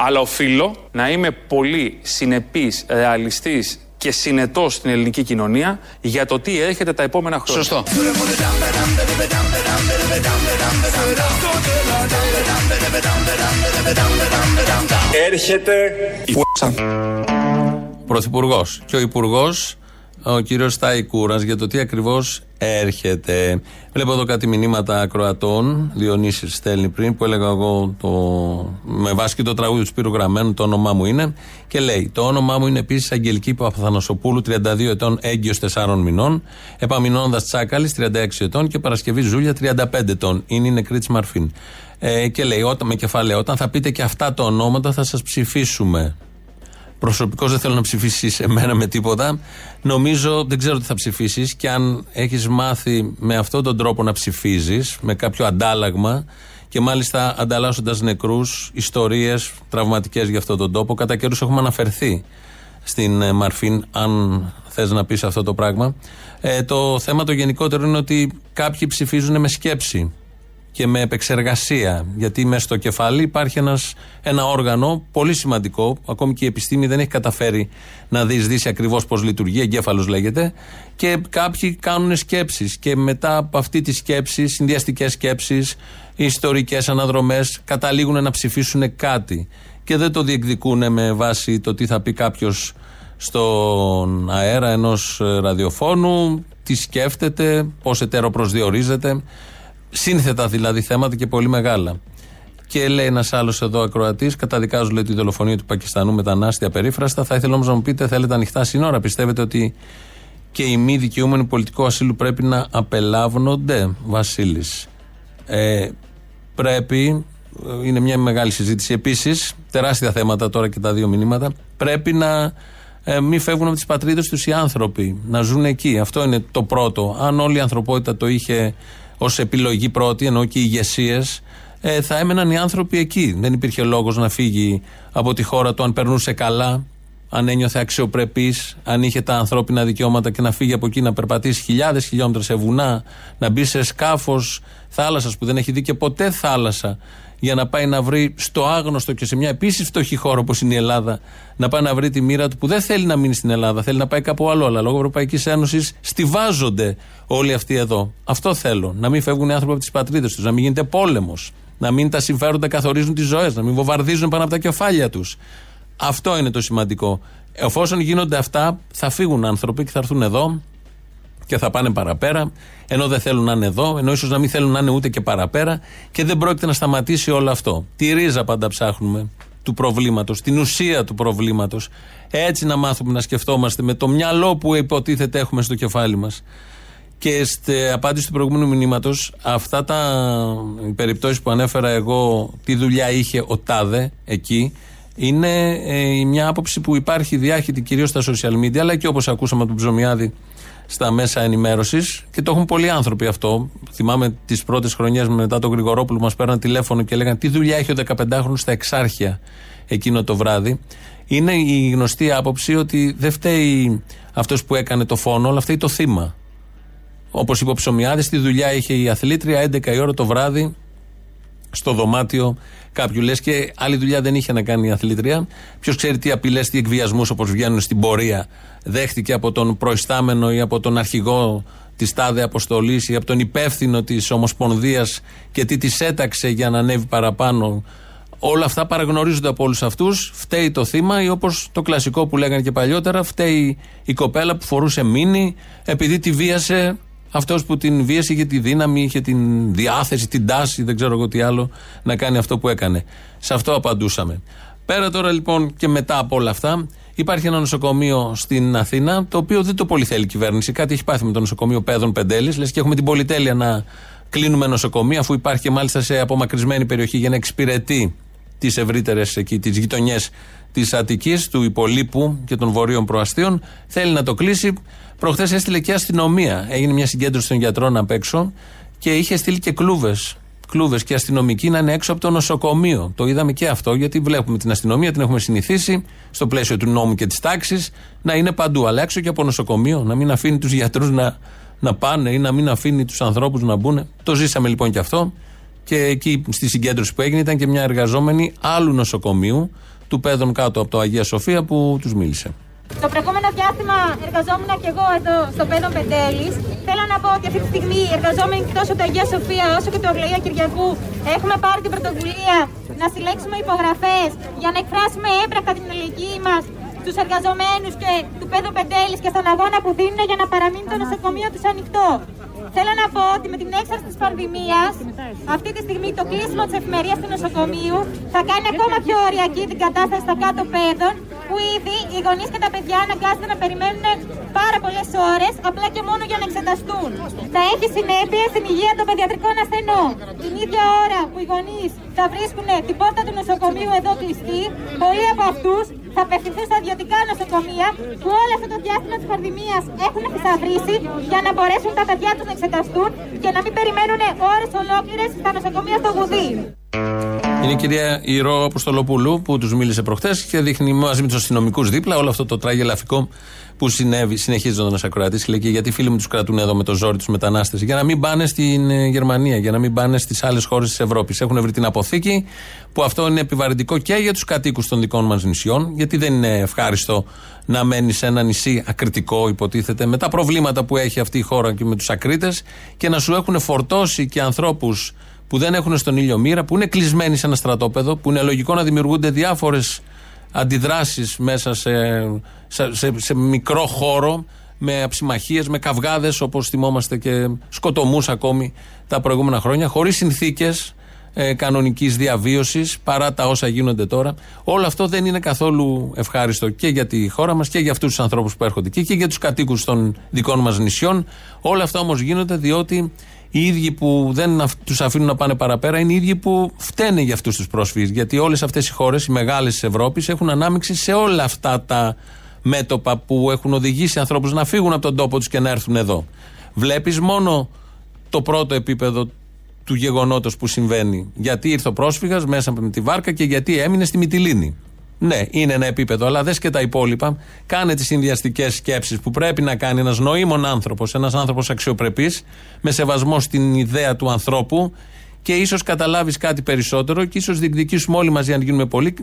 Αλλά οφείλω να είμαι πολύ συνεπής, ρεαλιστής και συνετός στην ελληνική κοινωνία για το τι έρχεται τα επόμενα χρόνια. Σωστό. Έρχεται η Πρωθυπουργός. Και ο Υπουργός, ο κύριος Στάι Κούρας, για το τι ακριβώς έρχεται. Βλέπω εδώ κάτι μηνύματα ακροατών. Διονύσης στέλνει πριν που έλεγα εγώ το, με βάση και το τραγούδι του Σπύρου Γραμμένου, το όνομά μου είναι. Και λέει: Το όνομά μου είναι επίσης Αγγελική Παπαθανασοπούλου, 32 ετών, έγκυος 4 μηνών. Επαμεινώντας Τσάκαλης, 36 ετών. Και Παρασκευή Ζούλια, 35 ετών. Είναι η νεκρή της Μαρφίν. Ε, και λέει: Όταν με κεφαλαίο, όταν θα πείτε και αυτά τα ονόματα, θα σας ψηφίσουμε. Προσωπικώς δεν θέλω να ψηφίσεις εμένα με τίποτα. Νομίζω, δεν ξέρω τι θα ψηφίσεις και αν έχεις μάθει με αυτόν τον τρόπο να ψηφίζεις, με κάποιο αντάλλαγμα και μάλιστα ανταλλάσσοντας νεκρούς, ιστορίες τραυματικές για αυτόν τον τόπο. Κατά καιρούς έχουμε αναφερθεί στην ε, Μαρφίν, αν θες να πεις αυτό το πράγμα. Ε, το θέμα το γενικότερο είναι ότι κάποιοι ψηφίζουν με σκέψη. Και με επεξεργασία. Γιατί μέσα στο κεφάλι υπάρχει ένας, ένα όργανο πολύ σημαντικό. Ακόμη και η επιστήμη δεν έχει καταφέρει να διεισδύσει ακριβώς πώς λειτουργεί. Εγκέφαλος λέγεται. Και κάποιοι κάνουν σκέψεις. Και μετά από αυτή τη σκέψη, συνδυαστικές σκέψεις, ιστορικές αναδρομές, καταλήγουν να ψηφίσουν κάτι. Και δεν το διεκδικούν με βάση το τι θα πει κάποιος στον αέρα ενός ραδιοφώνου, τι σκέφτεται, πώς ετεροπροσδιορίζεται. Σύνθετα δηλαδή θέματα και πολύ μεγάλα. Και λέει ένας άλλος εδώ ακροατής, καταδικάζω λέει τη δολοφονία του Πακιστανού μετανάστη απερίφραστα. Θα ήθελα όμως να μου πείτε, θέλετε ανοιχτά σύνορα. Πιστεύετε ότι και οι μη δικαιούμενοι πολιτικού ασύλου πρέπει να απελάβνονται, Βασίλης; Ε, πρέπει, είναι μια μεγάλη συζήτηση. Επίσης, τεράστια θέματα τώρα και τα δύο μηνύματα. Πρέπει να ε, μην φεύγουν από τις πατρίδες τους οι άνθρωποι, να ζουν εκεί. Αυτό είναι το πρώτο. Αν όλη η ανθρωπότητα το είχε ως επιλογή πρώτη, ενώ και οι ηγεσίες, ε, θα έμεναν οι άνθρωποι εκεί. Δεν υπήρχε λόγος να φύγει από τη χώρα του αν περνούσε καλά, αν ένιωθε αξιοπρεπής, αν είχε τα ανθρώπινα δικαιώματα και να φύγει από εκεί να περπατήσει χιλιάδες χιλιόμετρα σε βουνά, να μπει σε σκάφος θάλασσας που δεν έχει δει και ποτέ θάλασσα για να πάει να βρει στο άγνωστο και σε μια επίσης φτωχή χώρα όπως είναι η Ελλάδα, να πάει να βρει τη μοίρα του που δεν θέλει να μείνει στην Ελλάδα, θέλει να πάει κάπου άλλο. Αλλά λόγω Ευρωπαϊκής Ένωσης στηβάζονται όλοι αυτοί εδώ. Αυτό θέλω. Να μην φεύγουν οι άνθρωποι από τις πατρίδες τους, να μην γίνεται πόλεμος, να μην τα συμφέροντα καθορίζουν τις ζωές, να μην βομβαρδίζουν πάνω από τα κεφάλια τους. Αυτό είναι το σημαντικό. Εφόσον γίνονται αυτά, θα φύγουν άνθρωποι και θα έρθουν εδώ και θα πάνε παραπέρα, ενώ δεν θέλουν να είναι εδώ, ενώ ίσως να μην θέλουν να είναι ούτε και παραπέρα και δεν πρόκειται να σταματήσει όλο αυτό. Τη ρίζα πάντα ψάχνουμε του προβλήματος, την ουσία του προβλήματος. Έτσι να μάθουμε να σκεφτόμαστε με το μυαλό που υποτίθεται έχουμε στο κεφάλι μας. Και στην απάντηση του προηγούμενου μηνύματος, αυτά τα περιπτώσεις που ανέφερα εγώ, τι δουλειά είχε ο Τάδε εκεί, είναι ε, μια άποψη που υπάρχει διάχυτη κυρίως στα social media, αλλά και όπως ακούσαμε από τον Ψωμιάδη στα μέσα ενημέρωσης και το έχουν πολλοί άνθρωποι αυτό. Θυμάμαι τις πρώτες χρονιές μετά τον Γρηγορόπουλο μας πέραν τηλέφωνο και λέγανε Τι δουλειά έχει ο 15χρονο στα Εξάρχεια εκείνο το βράδυ. Είναι η γνωστή άποψη ότι δεν φταίει αυτός που έκανε το φόνο, αλλά φταίει το θύμα. Όπως είπε ο Ψωμιάδης, τη δουλειά είχε η αθλήτρια 11 η ώρα το βράδυ στο δωμάτιο κάποιου. Λες και άλλη δουλειά δεν είχε να κάνει η αθλήτρια. Ποιος ξέρει τι απειλές, τι εκβιασμούς όπως βγαίνουν στην πορεία δέχτηκε από τον προϊστάμενο ή από τον αρχηγό της τάδε αποστολής ή από τον υπεύθυνο της Ομοσπονδίας και τι της έταξε για να ανέβει παραπάνω. Όλα αυτά παραγνωρίζονται από όλους αυτούς. Φταίει το θύμα ή όπως το κλασικό που λέγανε και παλιότερα, φταίει η κοπέλα που φορούσε μήνυ επειδή τη βίασε αυτός που την βίασε είχε τη δύναμη, είχε την διάθεση, την τάση, δεν ξέρω εγώ τι άλλο, να κάνει αυτό που έκανε. Σε αυτό απαντούσαμε. Πέρα τώρα λοιπόν και μετά από όλα αυτά, υπάρχει ένα νοσοκομείο στην Αθήνα, το οποίο δεν το πολύ θέλει η κυβέρνηση. Κάτι έχει πάθει με το νοσοκομείο Πέδων Πεντέλης. Λες και έχουμε την πολυτέλεια να κλείνουμε νοσοκομεία, αφού υπάρχει και μάλιστα σε απομακρυσμένη περιοχή για να εξυπηρετεί τις ευρύτερες εκεί, τις γειτονιές της Αττικής, του υπολείπου και των βορείων προαστίων. Θέλει να το κλείσει. Προχθές έστειλε και αστυνομία. Έγινε μια συγκέντρωση των γιατρών απ' έξω και είχε στείλει και κλούβες. Κλούβες και αστυνομικοί να είναι έξω από το νοσοκομείο. Το είδαμε και αυτό, γιατί βλέπουμε την αστυνομία, την έχουμε συνηθίσει στο πλαίσιο του νόμου και της τάξης να είναι παντού. Αλλά έξω και από νοσοκομείο, να μην αφήνει τους γιατρούς να, να πάνε ή να μην αφήνει τους ανθρώπους να μπουν. Το ζήσαμε λοιπόν και αυτό. Και εκεί στη συγκέντρωση που έγινε ήταν και μια εργαζόμενη άλλου νοσοκομείου, του Πέδων κάτω από το Αγία Σοφία, που τους μίλησε. Το προηγούμενο διάστημα εργαζόμουν και εγώ εδώ στο Πέδο Πεντέλης. Θέλω να πω ότι αυτή τη στιγμή εργαζόμενοι τόσο του Αγία Σοφία όσο και του Αγλαία Κυριακού έχουμε πάρει την πρωτοβουλία να συλλέξουμε υπογραφές για να εκφράσουμε έμπρακτα την αλληλεγγύη μας στους εργαζομένους και του Πέδου Πεντέλης και στον αγώνα που δίνουν για να παραμείνει το νοσοκομείο τους ανοιχτό. Θέλω να πω ότι με την έξαρση της πανδημίας, αυτή τη στιγμή το κλείσιμο της εφημερίας του νοσοκομείου θα κάνει ακόμα πιο ωριακή την κατάσταση στα κάτω πέδων, που ήδη οι γονείς και τα παιδιά αναγκάζονται να περιμένουν πάρα πολλές ώρες απλά και μόνο για να εξεταστούν. Θα έχει συνέπειες στην υγεία των παιδιατρικών ασθενών. Την ίδια ώρα που οι γονείς θα βρίσκουν την πόρτα του νοσοκομείου εδώ κλειστή, πολλοί από αυτούς θα απευθυνθούν στα ιδιωτικά νοσοκομεία που όλο αυτό το διάστημα της πανδημίας έχουν θησαυρίσει για να μπορέσουν τα παιδιά τους να εξεταστούν και να μην περιμένουν ώρες ολόκληρες στα νοσοκομεία στο Γουδί. Είναι η κυρία Ηρώ Αποστολοπούλου που τους μίλησε προχθές και δείχνει μαζί με τους αστυνομικούς δίπλα όλο αυτό το τραγελαφικό που συνέβη. Συνεχίζει ο ακροατής. Λέει και γιατί φίλοι μου τους κρατούν εδώ με το ζόρι τους μετανάστες. Για να μην πάνε στην ε, Γερμανία, για να μην πάνε στις άλλες χώρες της Ευρώπης. Έχουν βρει την αποθήκη που αυτό είναι επιβαρυντικό και για τους κατοίκους των δικών μας νησιών, γιατί δεν είναι ευχάριστο να μένει σε ένα νησί ακριτικό, υποτίθεται, με τα προβλήματα που έχει αυτή η χώρα και με τους ακρίτες και να σου έχουν φορτώσει και ανθρώπους που δεν έχουν στον ήλιο μοίρα, που είναι κλεισμένοι σε ένα στρατόπεδο, που είναι λογικό να δημιουργούνται διάφορες αντιδράσεις μέσα σε, σε, σε, μικρό χώρο, με αψημαχίες, με καυγάδες όπως θυμόμαστε και σκοτωμούς ακόμη τα προηγούμενα χρόνια, χωρίς συνθήκες ε, κανονικής διαβίωσης παρά τα όσα γίνονται τώρα. Όλο αυτό δεν είναι καθόλου ευχάριστο και για τη χώρα μας και για αυτούς τους ανθρώπους που έρχονται εκεί και για τους κατοίκους των δικών μας νησιών. Όλα αυτά όμως γίνονται διότι οι ίδιοι που δεν τους αφήνουν να πάνε παραπέρα είναι οι ίδιοι που φταίνε για αυτούς τους πρόσφυγες. Γιατί όλες αυτές οι χώρες, οι μεγάλες της Ευρώπης, έχουν ανάμειξη σε όλα αυτά τα μέτωπα που έχουν οδηγήσει ανθρώπους να φύγουν από τον τόπο τους και να έρθουν εδώ. Βλέπεις μόνο το πρώτο επίπεδο του γεγονότος που συμβαίνει. Γιατί ήρθε ο πρόσφυγας μέσα με τη βάρκα και γιατί έμεινε στη Μυτιλίνη. Ναι, είναι ένα επίπεδο, αλλά δες και τα υπόλοιπα. Κάνε τις συνδυαστικές σκέψεις που πρέπει να κάνει ένας νοήμων άνθρωπος, ένας άνθρωπος αξιοπρεπής, με σεβασμό στην ιδέα του ανθρώπου και ίσως καταλάβεις κάτι περισσότερο και ίσως διεκδικήσουμε όλοι μαζί, αν γίνουμε πολύ,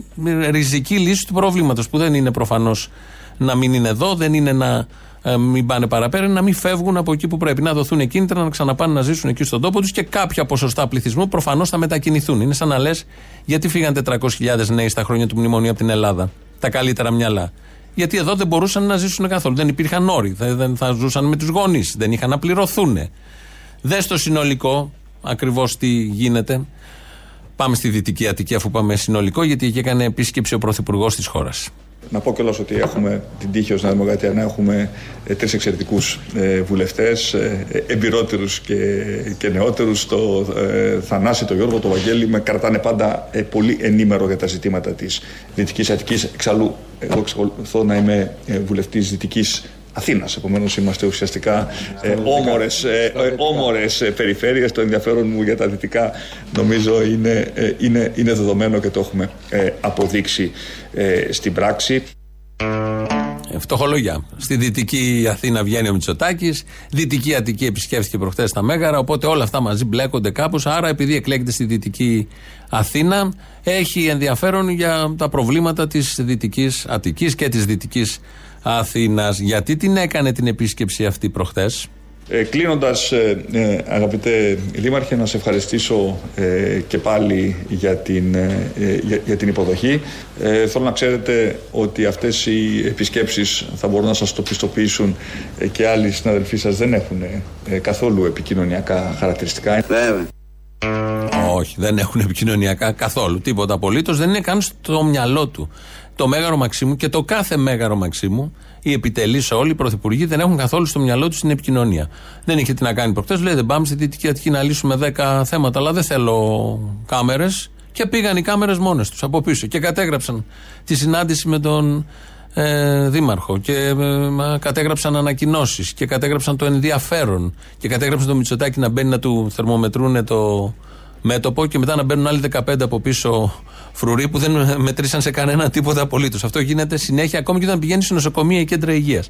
ριζική λύση του προβλήματος που δεν είναι προφανώς να μην είναι εδώ, δεν είναι να ε, μην πάνε παραπέρα, είναι να μην φεύγουν από εκεί που πρέπει. Να δοθούν κίνητρα να ξαναπάνε να ζήσουν εκεί στον τόπο τους και κάποια ποσοστά πληθυσμού προφανώς θα μετακινηθούν. Είναι σαν να λες, γιατί φύγαν 400.000 νέοι στα χρόνια του μνημονίου από την Ελλάδα. Τα καλύτερα μυαλά. Γιατί εδώ δεν μπορούσαν να ζήσουν καθόλου. Δεν υπήρχαν όροι. Δεν θα ζούσαν με τους γονείς. Δεν είχαν να πληρωθούν. Δες στο συνολικό ακριβώς τι γίνεται. Πάμε στη Δυτική Αττική, αφού πάμε συνολικό, γιατί εκεί έκανε επίσκεψη ο Πρωθυπουργός της χώρας. Να πω κιόλας ότι έχουμε την τύχη ως Νέα Δημοκρατία να έχουμε ε, τρεις εξαιρετικούς ε, βουλευτές, ε, εμπειρότερους και, και νεότερους. Το ε, Θανάση, το Γιώργο, το Βαγγέλη με κρατάνε πάντα ε, πολύ ενήμερο για τα ζητήματα της Δυτικής Αττικής. Εξαλλού, εγώ εξακολουθώ να είμαι ε, βουλευτής Δυτικής Αθήνας. Επομένως είμαστε ουσιαστικά ε, όμορες, ε, όμορες ε, περιφέρειες. Το ενδιαφέρον μου για τα δυτικά νομίζω είναι, ε, είναι, είναι δεδομένο και το έχουμε ε, αποδείξει ε, στην πράξη. Φτωχολογιά. Στη δυτική Αθήνα βγαίνει ο Μητσοτάκης. Δυτική Αττική επισκέφθηκε προχθές τα Μέγαρα. Οπότε όλα αυτά μαζί μπλέκονται κάπως. Άρα, επειδή εκλέγεται στη δυτική Αθήνα, έχει ενδιαφέρον για τα προβλήματα της δυτικής Αττικής και της δυτικής Αθήνας. Γιατί την έκανε την επίσκεψη αυτή προχθέ. Ε, Κλείνοντας, ε, ε, αγαπητέ Δήμαρχε, να σε ευχαριστήσω ε, και πάλι για την, ε, για, για, την υποδοχή. Ε, θέλω να ξέρετε ότι αυτές οι επισκέψεις θα μπορούν να σας το πιστοποιήσουν και άλλοι συναδελφοί σας δεν έχουν καθόλου επικοινωνιακά χαρακτηριστικά. Βέβαια. Όχι, δεν έχουν επικοινωνιακά καθόλου. Τίποτα απολύτως δεν είναι καν στο μυαλό του. Το Μέγαρο Μαξίμου και το κάθε Μέγαρο Μαξίμου, οι επιτελείς όλοι, οι πρωθυπουργοί δεν έχουν καθόλου στο μυαλό τους την επικοινωνία. Δεν είχε τι να κάνει προχτές. Λέει δεν πάμε στη Δυτική Αττική να λύσουμε 10 θέματα, αλλά δεν θέλω κάμερες. Και πήγαν οι κάμερες μόνες τους από πίσω και κατέγραψαν τη συνάντηση με τον ε, δήμαρχο και ε, κατέγραψαν ανακοινώσεις και κατέγραψαν το ενδιαφέρον και κατέγραψαν το Μητσοτάκι να μπαίνει να του θερμομετρούν το μέτωπο και μετά να μπαίνουν άλλοι 15 από πίσω φρουροί που δεν μετρήσαν σε κανένα τίποτα απολύτως. Αυτό γίνεται συνέχεια ακόμη και όταν πηγαίνει σε νοσοκομεία ή κέντρα υγείας.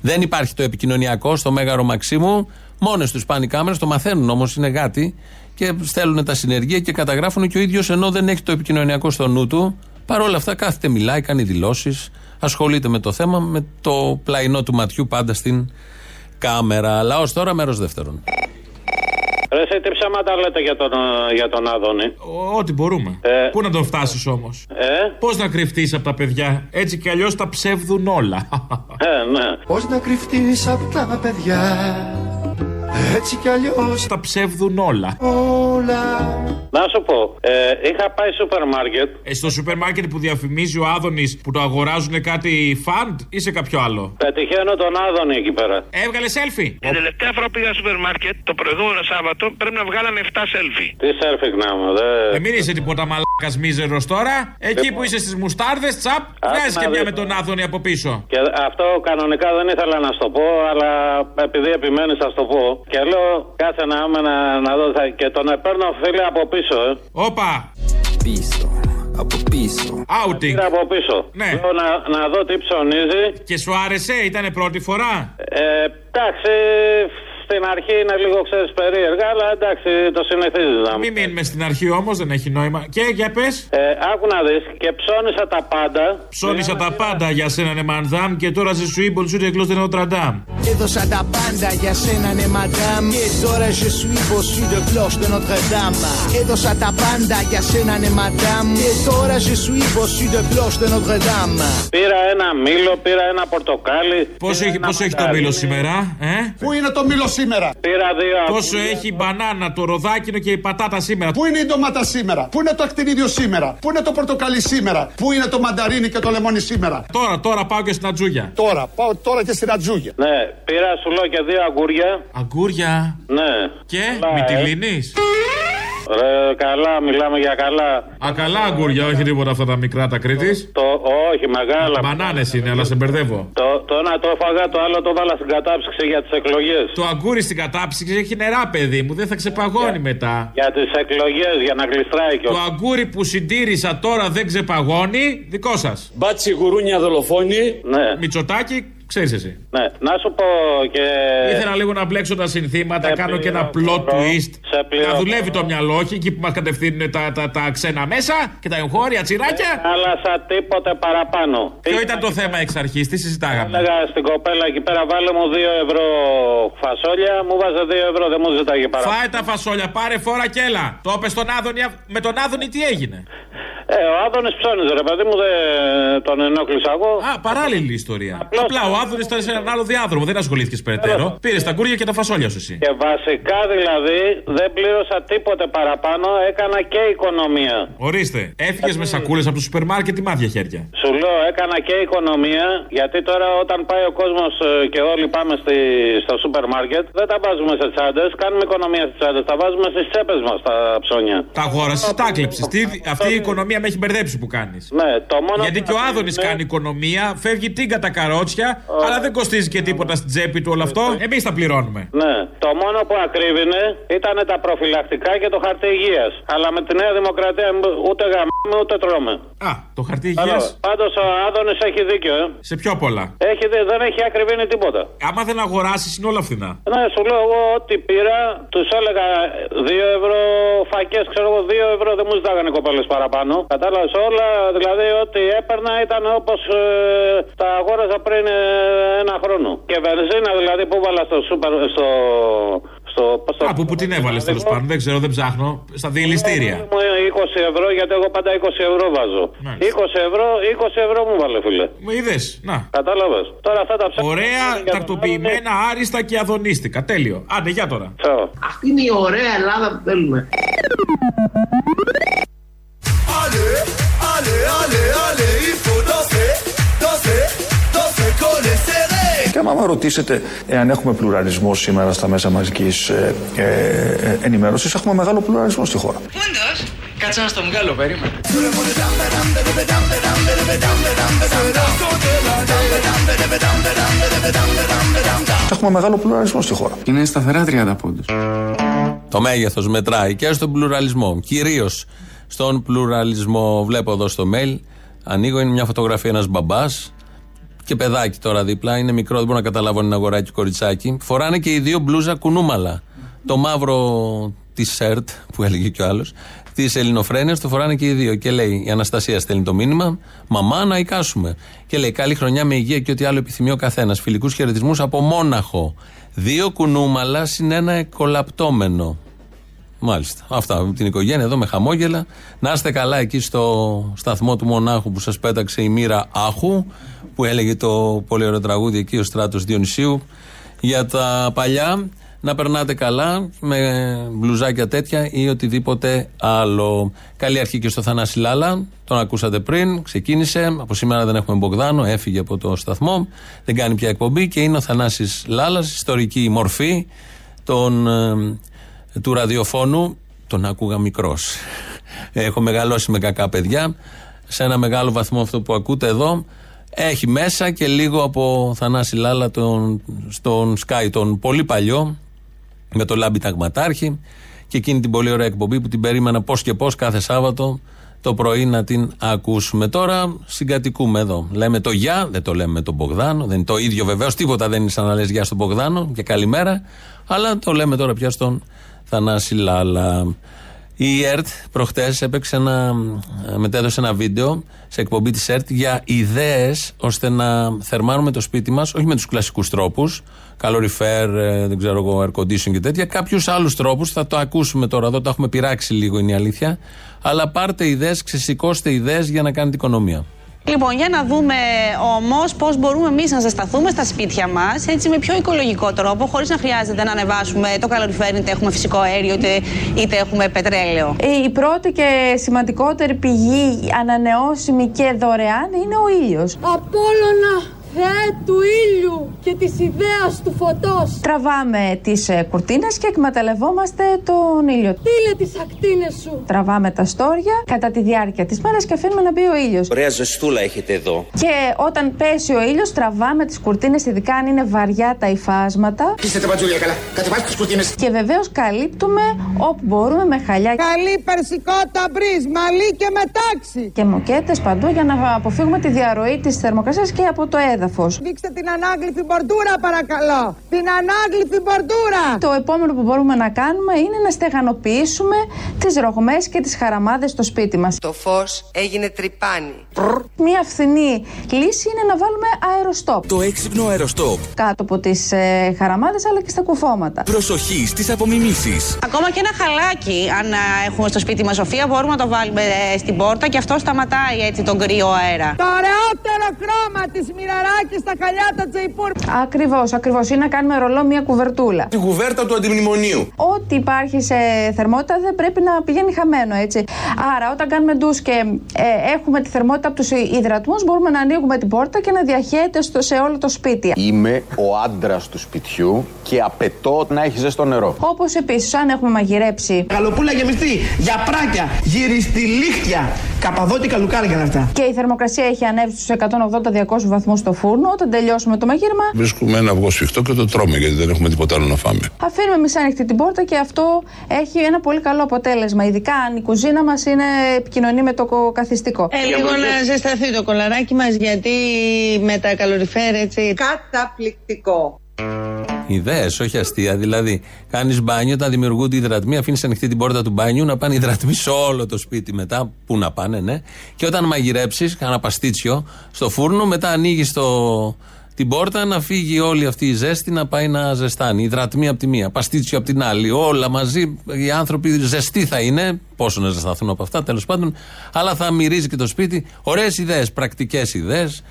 Δεν υπάρχει το επικοινωνιακό στο Μέγαρο Μαξίμου. Μόνες τους πάνε οι κάμερες, το μαθαίνουν όμως, είναι γάτι και στέλνουν τα συνεργεία και καταγράφουν και ο ίδιος ενώ δεν έχει το επικοινωνιακό στο νου του. Παρ' όλα αυτά κάθεται, μιλάει, κάνει δηλώσεις, ασχολείται με το θέμα, με το πλαϊνό του ματιού πάντα στην κάμερα. Αλλά ω τώρα μέρος δεύτερον. Ρε, σε τι ψέματα λέτε για τον, ε, για τον Άδωνη; Ό,τι μπορούμε. Ε. Πού να τον φτάσεις όμως; Ε; Πώς να κρυφτείς από τα παιδιά; Έτσι κι αλλιώς τα ψεύδουν όλα. Ε, ναι. Πώς να κρυφτείς από τα παιδιά; Έτσι κι αλλιώς τα ψεύδουν όλα. Όλα. Να σου πω, ε, είχα πάει σούπερ μάρκετ. Ε, στο σούπερ μάρκετ που διαφημίζει ο Άδωνης που το αγοράζουν κάτι φαντ ή σε κάποιο άλλο; Πετυχαίνω τον Άδωνη εκεί πέρα. Έβγαλε selfie. Την τελευταία φορά που πήγα στο σούπερ μάρκετ το προηγούμενο Σάββατο πρέπει να βγάλανε 7 selfie. Τι selfie να μου, δε. Ε, μην είσαι τίποτα μαλάκας μίζερος τώρα. Εκεί που είσαι στις μουστάρδες, τσαπ, βγάζεις και μια με τον Άδωνη από πίσω. Και αυτό κανονικά δεν ήθελα να στο πω, αλλά επειδή επιμένεις θα στο πω. Και λέω, κάτσε να, να, να δω. Θα, και τον παίρνω φίλε από πίσω, ε. Όπα! πίσω, από πίσω. Outing. Πήρα από πίσω. Ναι. Λέω να, να δω τι ψωνίζει. Και σου άρεσε, ήταν πρώτη φορά; Ε, εντάξει, στην αρχή είναι λίγο ξέρεις περίεργα, αλλά εντάξει, το συνηθίζει να μου. Μην μείνουμε στην αρχή όμως, δεν έχει νόημα. Και για πες. Ε, άκου να δεις και ψώνισα τα πάντα. Ψώνισα τα πάντα για σένα, ναι, Μανδάμ, και τώρα σε σου είπε σου εκλώ την Νοτραντάμ. Έδωσα τα πάντα για σένα ναι μαντάμ Και τώρα je suis bossu de cloche de Notre Dame Έδωσα τα πάντα για σένα ναι μαντάμ Και τώρα je suis bossu de cloche de Notre Dame Πήρα ένα μήλο, πήρα ένα πορτοκάλι. Πόσο πήρα έχει, ένα πόσο έχει το μανταρίνι. μήλο σήμερα, ε; Πού είναι το μήλο σήμερα. Πήρα δύο Πόσο αγκούρια. έχει η μπανάνα, το ροδάκινο και η πατάτα σήμερα. Πού είναι η ντομάτα σήμερα; Πού είναι το ακτινίδιο σήμερα; Πού είναι το πορτοκαλί σήμερα; Πού είναι το μανταρίνι και το λεμόνι σήμερα; Τώρα, τώρα πάω και στην ατζούγια. Τώρα, πάω τώρα και στην ατζούγια. Ναι, πήρα σου λέω και δύο αγκούρια. Αγκούρια. Ναι. Και, Καλά, μη τη ε. λύνεις. Ρε, καλά, μιλάμε για καλά. Α, καλά αγκούρια, όχι τίποτα αυτά τα μικρά τα κρίτη. Το, όχι, μεγάλα. Μπανάνες είναι, αλλά σε μπερδεύω. Το, το ένα το έφαγα, το άλλο το βάλα στην κατάψυξη για τις εκλογές. Το αγκούρι στην κατάψυξη έχει νερά, παιδί μου, δεν θα ξεπαγώνει μετά. Για τις εκλογές, για να γλιστράει και Το αγκούρι που συντήρησα τώρα δεν ξεπαγώνει, δικό σας. Μπάτσι γουρούνια δολοφόνη. Ναι. Μητσοτάκι, ξέρεις εσύ. ναι. Να σου πω και. Ήθελα λίγο να μπλέξω τα συνθήματα, Σε κάνω και ένα plot πληροφορώ. twist. Σε Να πληροφορώ. δουλεύει το μυαλό, όχι εκεί που μας κατευθύνουν τα, τα, τα ξένα μέσα και τα εγχώρια τσιράκια. Αλλά σαν τίποτε παραπάνω. Ποιο ήταν το θέμα εξ αρχής, τι συζητάγαμε; Έλεγα στην κοπέλα εκεί πέρα, βάλε μου 2 ευρώ φασόλια, μου βάζε 2 ευρώ, δεν μου ζητάγε παραπάνω. Φάε τα φασόλια, πάρε φόρα και έλα. Το είπε στον Άδωνη, με τον Άδωνη τι έγινε; Ε, ο Άδωνης ψώνιζε, ρε παιδί μου, δεν τον ενόχλησα εγώ. Α, παράλληλη ιστορία. Απλά ο Άδωνη ήταν σε έναν άλλο διάδρομο, δεν ασχολήθηκες περαιτέρω. Πήρες τα κούρια και τα φασόλια σου εσύ. Και βασικά δηλαδή δεν πλήρωσα τίποτε παραπάνω, έκανα και οικονομία. Ορίστε, έφυγες με σακούλες από το σούπερ μάρκετ ή μάτια χέρια. Σου λέω, έκανα και οικονομία, γιατί τώρα όταν πάει ο κόσμος και όλοι πάμε στη, στο σούπερ μάρκετ, δεν τα βάζουμε σε τσάντες, κάνουμε οικονομία στις τσάντες, τα βάζουμε στις τσέπες μας τα ψώνια. Τα αγόρασες, τα κλέψε. Αυτή η οικονομία με έχει μπερδέψει που κάνεις. Ναι, το μόνο Γιατί που και ο θα Άδωνης είναι- κάνει οικονομία, φεύγει τίγκα τα καρότσια, αλλά δεν κοστίζει και τίποτα στην τσέπη του όλο αυτό. Εμείς τα πληρώνουμε. Ναι, το μόνο που ακρίβεινε ήταν τα προφυλακτικά και το χαρτί υγείας. Αλλά με τη Νέα Δημοκρατία ούτε γαμάμε ούτε τρώμε. Α, το χαρτί υγείας. Πάντως ο Άδωνης έχει δίκιο, ε. Σε πιο πολλά. Έχει, δει- δεν έχει ακριβήνει τίποτα. Άμα δεν αγοράσεις, είναι όλα φθηνά. Ναι, σου λέω εγώ ό,τι πήρα, τους έλεγα 2 ευρώ φακές, ξέρω εγώ, 2 ευρώ δεν μου ζητάγανε οι κοπέλες παραπάνω. Κατάλαβες όλα, δηλαδή ό,τι έπαιρνα ήταν όπως τα αγόραζα πριν ε, ένα χρόνο. Και βενζίνα δηλαδή που βάλα στο σούπερ, στο. στο, στο Από που την έβαλες τέλος πάντων, δεν ξέρω, δεν ψάχνω. Στα διελιστήρια. Μου 20 ευρώ, γιατί εγώ πάντα 20 ευρώ βάζω. 20 ευρώ, 20 ευρώ μου βάλε, φίλε. Μου είδες, να. Κατάλαβες. Τώρα αυτά τα ψάχνω. Ωραία, τακτοποιημένα, άριστα και αδονίστικα. Τέλειο. Άντε, για τώρα. Αυτή είναι η ωραία Ελλάδα που θέλουμε. Allez, allez, allez, allez, Και άμα ρωτήσετε εάν έχουμε πλουραλισμό σήμερα στα μέσα μαζικής ε, ε, ε, ενημέρωσης, έχουμε μεγάλο πλουραλισμό στη χώρα. Όντως, κάτσε να στο βγάλω, περίμενε. Έχουμε μεγάλο πλουραλισμό στη χώρα. Είναι σταθερά 30 πόντους. Το μέγεθος μετράει και στον πλουραλισμό. Κυρίως στον πλουραλισμό. Βλέπω εδώ στο mail. Ανοίγω, είναι μια φωτογραφία ένας μπαμπάς και παιδάκι τώρα δίπλα. Είναι μικρό, δεν μπορώ να καταλάβω αν είναι αγοράκι ή κοριτσάκι. Φοράνε και οι δύο μπλούζα κουνούμαλα. Το μαύρο τη ΣΕΡΤ, που έλεγε κι ο άλλος, τη Ελληνοφρένεια, το φοράνε και οι δύο. Και λέει: Η Αναστασία στέλνει το μήνυμα, Μαμά, να εικάσουμε. Και λέει: Καλή χρονιά με υγεία και ό,τι άλλο επιθυμεί ο καθένας. Φιλικούς χαιρετισμούς από Μόναχο. Δύο κουνούμαλα συν ένα εκολαπτώμενο. Μάλιστα. Αυτά από την οικογένεια εδώ με χαμόγελα. Να είστε καλά εκεί στο σταθμό του Μονάχου που σας πέταξε η μοίρα Άχου, που έλεγε το πολύ ωραίο τραγούδι εκεί ο στράτος Διονυσίου για τα παλιά. Να περνάτε καλά με μπλουζάκια τέτοια ή οτιδήποτε άλλο. Καλή αρχή και στο Θανάση Λάλα. Τον ακούσατε πριν. Ξεκίνησε. Από σήμερα δεν έχουμε Μπογδάνο. Έφυγε από το σταθμό. Δεν κάνει πια εκπομπή και είναι ο Θανάσης Λάλας, ιστορική μορφή των, ε, του ραδιοφώνου. Τον άκουγα μικρός. Έχω μεγαλώσει με κακά παιδιά. Σε ένα μεγάλο βαθμό αυτό που ακούτε εδώ έχει μέσα και λίγο από Θανάση Λάλα τον, στον Sky, τον πολύ παλιό, με το Λάμπη Ταγματάρχη και εκείνη την πολύ ωραία εκπομπή που την περίμενα πώς και πώς κάθε Σάββατο το πρωί να την ακούσουμε. Τώρα συγκατοικούμε εδώ. Λέμε το γεια, δεν το λέμε με τον Μπογδάνο. Δεν είναι το ίδιο βεβαίως, τίποτα δεν είναι σαν να λες γεια στον Μπογδάνο και καλημέρα. Αλλά το λέμε τώρα πια στον Θανάση Λάλα. Η ΕΡΤ προχτές έπαιξε ένα, μετέδωσε ένα βίντεο σε εκπομπή της ΕΡΤ για ιδέες ώστε να θερμάνουμε το σπίτι μας, όχι με τους κλασικούς τρόπους, καλοριφέρ, ε, δεν ξέρω εγώ, air condition και τέτοια, κάποιους άλλους τρόπους. Θα το ακούσουμε τώρα εδώ, το έχουμε πειράξει λίγο είναι η αλήθεια. Αλλά πάρτε ιδέες, ξεσηκώστε ιδέες για να κάνετε οικονομία. Λοιπόν, για να δούμε όμως πώς μπορούμε εμείς να ζεσταθούμε στα σπίτια μας έτσι με πιο οικολογικό τρόπο, χωρίς να χρειάζεται να ανεβάσουμε το καλοριφέρ, είτε έχουμε φυσικό αέριο, είτε, είτε έχουμε πετρέλαιο. Η πρώτη και σημαντικότερη πηγή ανανεώσιμη και δωρεάν είναι ο ήλιος. Απόλλωνα, Θεέ του ήλιου και της ιδέας του φωτός. Τραβάμε τις κουρτίνες και εκμεταλλευόμαστε τον ήλιο. Στείλε τις ακτίνες σου. Τραβάμε τα στόρια κατά τη διάρκεια της μέρας και αφήνουμε να μπει ο ήλιος. Ωραία ζεστούλα έχετε εδώ. Και όταν πέσει ο ήλιος, τραβάμε τις κουρτίνες, ειδικά αν είναι βαριά τα υφάσματα. Είστε τα μπατζούλια καλά. Κατεβάστε τις κουρτίνες. Και βεβαίως καλύπτουμε όπου μπορούμε με χαλιά. Καλή περσικό ταμπρί, μαλλί και μετάξι. Και μοκέτε παντού για να αποφύγουμε τη διαρροή της θερμοκρασίας και από το έδαφος. Δείξτε την ανάγλυφη μπορτούρα παρακαλώ. Την ανάγλυφη μπορτούρα. Το επόμενο που μπορούμε να κάνουμε είναι να στεγανοποιήσουμε τις ρογμές και τις χαραμάδες στο σπίτι μας. Το φως έγινε τρυπάνι. Μία φθηνή λύση είναι να βάλουμε αεροστόπ. Το έξυπνο αεροστόπ. Κάτω από τις ε, χαραμάδες αλλά και στα κουφώματα. Προσοχή στις απομιμήσεις. Ακόμα και ένα χαλάκι, αν α, έχουμε στο σπίτι μας Σοφία, μπορούμε να το βάλουμε ε, στην πόρτα και αυτό σταματάει έτσι τον κρύο αέρα. Το ωραιότερο χρώμα της μοιραράκι στα χαλιάτα Τζεϊπούρ. Ακριβώς, ακριβώς. Είναι να κάνουμε ρολό μία κουβερτούλα. Την κουβέρτα του αντιμνημονίου. Ό,τι υπάρχει σε θερμότητα δεν πρέπει να πηγαίνει χαμένο, έτσι. Άρα, όταν κάνουμε ντους και ε, έχουμε τη θερμότητα από τους υδρατμούς, μπορούμε να ανοίγουμε την πόρτα και να διαχέεται στο, σε όλο το σπίτι. Είμαι ο άντρας του σπιτιού και απαιτώ να έχει ζεστό νερό. Όπως επίσης, αν έχουμε μαγειρέψει. Καλοπούλα γεμιστή, για πράκια, γυριστηλίχτια, καπαδότικα λουκάρια είναι αυτά. Και η θερμοκρασία έχει ανέβει στους 180-200 βαθμούς στο φούρνο. Όταν τελειώσουμε το μαγείρεμα, Βρίσκουμε ένα αυγό σφιχτό και το τρώμε γιατί δεν έχουμε τίποτα άλλο να φάμε. αφήνουμε μισά ανοιχτή την πόρτα και αυτό έχει ένα πολύ καλό αποτέλεσμα. Ειδικά αν η κουζίνα μας είναι επικοινωνεί με το κο- καθιστικό. Ε, λίγο να ζεσταθεί το κολαράκι μας γιατί με τα καλοριφέρ έτσι. Καταπληκτικό. Ιδέες, όχι αστεία. Δηλαδή, κάνεις μπάνιο, όταν δημιουργούνται υδρατμοί, αφήνεις ανοιχτή την πόρτα του μπάνιου να πάνε υδρατμοί σε όλο το σπίτι μετά. Πού να πάνε, ναι. Και όταν μαγειρέψεις, κάνα παστίτσιο στο φούρνο, μετά ανοίγεις το, την πόρτα να φύγει όλη αυτή η ζέστη να πάει να ζεστάνει. Υδρατμοί από τη μία, παστίτσιο από την άλλη. Όλα μαζί. Οι άνθρωποι ζεστοί θα είναι. Πόσο να ζεσταθούν από αυτά, τέλος πάντων. Αλλά θα μυρίζει και το σπίτι. Ωραίες ιδέες, πρακτικές ιδέες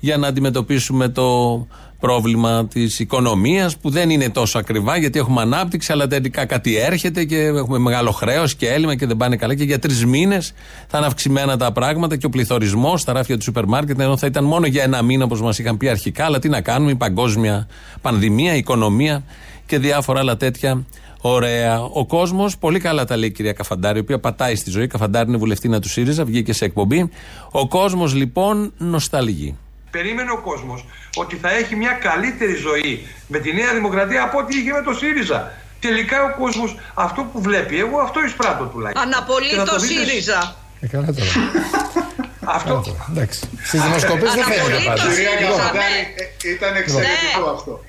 για να αντιμετωπίσουμε το πρόβλημα της οικονομίας που δεν είναι τόσο ακριβά γιατί έχουμε ανάπτυξη, αλλά τελικά κάτι έρχεται και έχουμε μεγάλο χρέος και έλλειμμα και δεν πάνε καλά. Και για τρεις μήνες θα είναι αυξημένα τα πράγματα και ο πληθωρισμός στα ράφια του σούπερ μάρκετ, ενώ θα ήταν μόνο για ένα μήνα όπως μας είχαν πει αρχικά. Αλλά τι να κάνουμε, η παγκόσμια πανδημία, η οικονομία και διάφορα άλλα τέτοια. Ωραία. Ο κόσμος, πολύ καλά τα λέει η κυρία Καφαντάρη, η οποία πατάει στη ζωή. Καφαντάρη είναι βουλευτήνα του ΣΥΡΙΖΑ, βγήκε σε εκπομπή. Ο κόσμος λοιπόν νοσταλγεί. Περίμενε ο κόσμος ότι θα έχει μια καλύτερη ζωή με τη Νέα Δημοκρατία από ό,τι είχε με το ΣΥΡΙΖΑ. Τελικά ο κόσμος αυτό που βλέπει, εγώ αυτό εισπράττω τουλάχιστον. Και θα Αναπολύτω το δείτε- ΣΥΡΙΖΑ. Ε, καλά τώρα. Αυτό. Εντάξει. Στις δημοσκοπήσει δεν φαίνεται πάντα. Κυρία Καφαντάρη, Ήταν εξαιρετικό αυτό.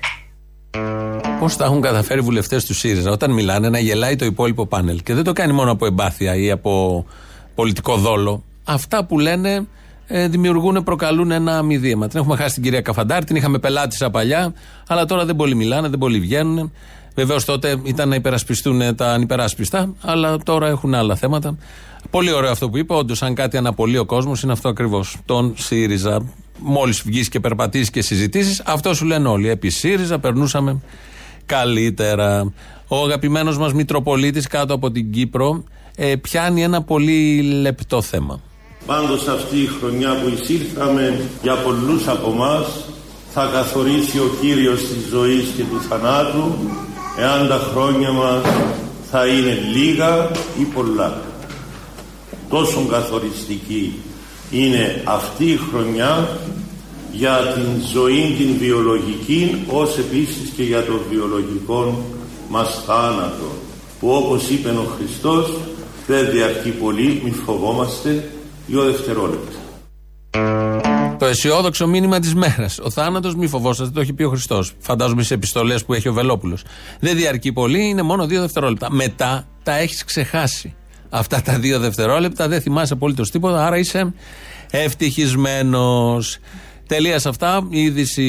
Πώς τα έχουν καταφέρει οι βουλευτές του ΣΥΡΙΖΑ όταν μιλάνε να γελάει το υπόλοιπο πάνελ. Και δεν το κάνει μόνο από εμπάθεια ή από πολιτικό δόλο. Αυτά που λένε ε, δημιουργούν, προκαλούν ένα αμυδίαμα. Την έχουμε χάσει την κυρία Καφαντάρη, την είχαμε πελάτησα παλιά, αλλά τώρα δεν πολύ μιλάνε, δεν πολύ βγαίνουν. Βεβαίως τότε ήταν να υπερασπιστούν τα ανυπεράσπιστα, αλλά τώρα έχουν άλλα θέματα. Πολύ ωραίο αυτό που είπα. Όντως, αν κάτι αναπολύει ο κόσμος, είναι αυτό ακριβώς. Τον ΣΥΡΙΖΑ. Μόλις βγεις και περπατήσεις και συζητήσεις, αυτό σου λένε όλοι. Επί ΣΥΡΙΖΑ περνούσαμε καλύτερα. Ο αγαπημένος μας Μητροπολίτης κάτω από την Κύπρο ε, πιάνει ένα πολύ λεπτό θέμα. Πάντως αυτή η χρονιά που εισήλθαμε για πολλούς από εμά θα καθορίσει ο Κύριος της ζωής και του θανάτου εάν τα χρόνια μας θα είναι λίγα ή πολλά. Τόσο καθοριστική είναι αυτή η χρονιά για την ζωή την βιολογική ως επίσης και για το βιολογικό μας θάνατο που όπως είπε ο Χριστός δεν διαρκεί πολύ, μη φοβόμαστε, δύο δευτερόλεπτα. Το αισιόδοξο μήνυμα της μέρας. Ο θάνατος, μη φοβόσαστε, το έχει πει ο Χριστός. Φαντάζομαι σε επιστολές που έχει ο Βελόπουλος. Δεν διαρκεί πολύ, είναι μόνο δύο δευτερόλεπτα. Μετά τα έχεις ξεχάσει. Αυτά τα δύο δευτερόλεπτα δεν θυμάσαι απολύτως τίποτα, άρα είσαι ευτυχισμένος. Τελείας σε αυτά. Η είδηση,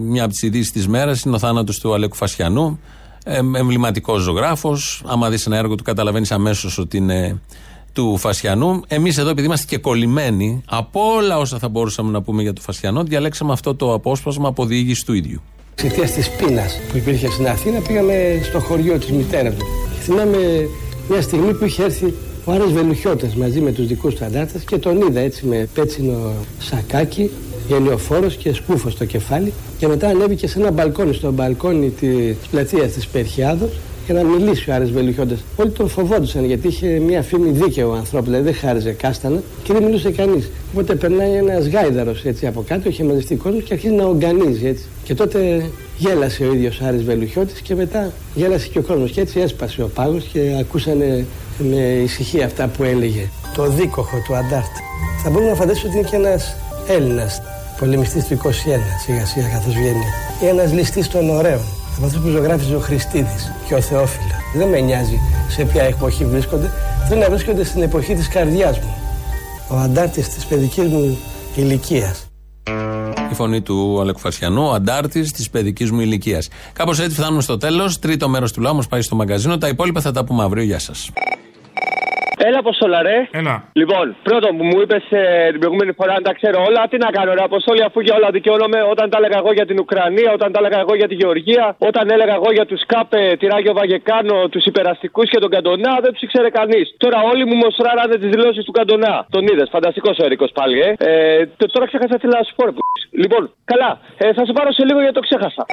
μια από τις ειδήσεις της μέρας είναι ο θάνατος του Αλέκου Φασιανού. Ε, Εμβληματικός ζωγράφος. Άμα δεις ένα έργο του, καταλαβαίνεις αμέσως ότι είναι του Φασιανού. Εμείς εδώ, επειδή είμαστε και κολλημένοι από όλα όσα θα μπορούσαμε να πούμε για τον Φασιανό, διαλέξαμε αυτό το απόσπασμα από διήγηση του ίδιου. Εξαιτία της πείνας που υπήρχε στην Αθήνα, πήγαμε στο χωριό της μητέρας του. Και θυμάμαι μια στιγμή που είχε έρθει ο Άρης Βελουχιώτας μαζί με τους δικούς του αντάρτες και τον είδα έτσι με πέτσινο σακάκι, γελιοφόρος και σκούφος στο κεφάλι και μετά ανέβηκε σε ένα μπαλκόνι, στο μπαλκόνι της πλατείας της Περχιάδος για να μιλήσει ο Άρης Βελουχιώτας. Όλοι τον φοβόντουσαν γιατί είχε μια φήμη δίκαιο ανθρώπου, δηλαδή δεν χάριζε κάστανα και δεν μιλούσε κανείς. Οπότε περνάει ένας γάιδαρος έτσι από κάτω, είχε μαζευτεί κόσμος και αρχίζει να ογκανίζει έτσι. Και τότε γέλασε ο ίδιος ο Άρης Βελουχιώτης και μετά γέλασε και ο κόσμος και έτσι έσπασε ο πάγος και ακούσανε με ησυχία αυτά που έλεγε. Το δίκοχο του Αντάρτη. Θα μπορούμε να φανταστούμε ότι είναι και ένας Έλληνας πολεμιστής του 21 σιγά σιγά καθώς βγαίνει. Ή ένας ληστής των ωραίων. Από αυτούς που ζωγράφιζε ο Χριστίδης και ο Θεόφιλα. Δεν με νοιάζει σε ποια εποχή βρίσκονται. Θέλω να βρίσκονται στην εποχή της καρδιάς μου. Ο αντάρτης της παιδικής μου ηλικίας. Η φωνή του Αλέκου Φασιανού, ο αντάρτης της παιδικής μου ηλικίας. Κάπως έτσι φτάνουμε στο τέλος. Τρίτο μέρος του λαού μα πάει στο μαγκαζίνο. Τα υπόλοιπα θα τα πούμε αύριο. Γεια σας. Έλα, Αποστόλα, ρε. Έλα. Λοιπόν, πρώτον που μου είπες την προηγούμενη φορά αν τα ξέρω όλα, τι να κάνω, ρε Αποστόλη, αφού για όλα δικαιώνομαι όταν τα έλεγα εγώ για την Ουκρανία, όταν τα έλεγα εγώ για τη Γεωργία, όταν έλεγα εγώ για τους ΚΑΠΕ, τη Ράγιο Βαγεκάνο, τους υπεραστικούς και τον Καντονά, δεν τους ήξερε κανείς. Τώρα όλοι μου μοστράρανε τις δηλώσεις του Καντονά. Τον είδες, φανταστικός ο Ερικό πάλι, ε. ε τ- τώρα ξέχασα τι να σου πω, ρε, που- Λοιπόν, καλά, ε, θα σου πάρω σε λίγο γιατί το ξέχασα.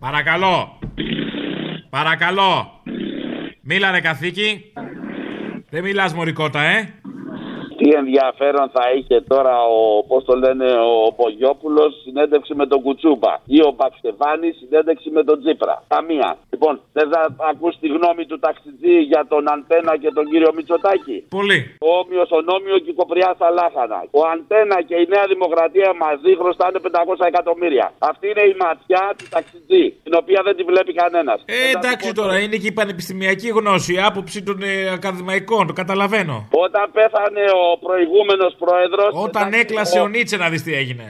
Παρακαλώ. Παρακαλώ. Μίλανε καθήκη. Δεν μιλάς μωρικότα, ε. Τι ενδιαφέρον θα είχε τώρα ο, πώς το λένε, ο Πογιόπουλο συνέντευξη με τον Κουτσούπα ή ο Παξεβάνη συνέντευξη με τον Τζίπρα. Καμία. Λοιπόν, δεν θα ακούς τη γνώμη του ταξιτζή για τον Αντένα και τον κύριο Μητσοτάκη; Πολύ. Ο Όμοιο, ο Νόμιο και η Κοπριά στα Λάχανα. Ο Αντένα και η Νέα Δημοκρατία μαζί χρωστάνε 500 εκατομμύρια. Αυτή είναι η ματιά του ταξιτζή, την οποία δεν τη βλέπει κανένας. Ε, εντάξει τώρα, είναι και η πανεπιστημιακή γνώση, η άποψη των ε, ακαδημαϊκών, το καταλαβαίνω. Όταν πέθανε ο προηγούμενος πρόεδρος. Όταν έκλασε ο Νίτσε να δεις τι έγινε.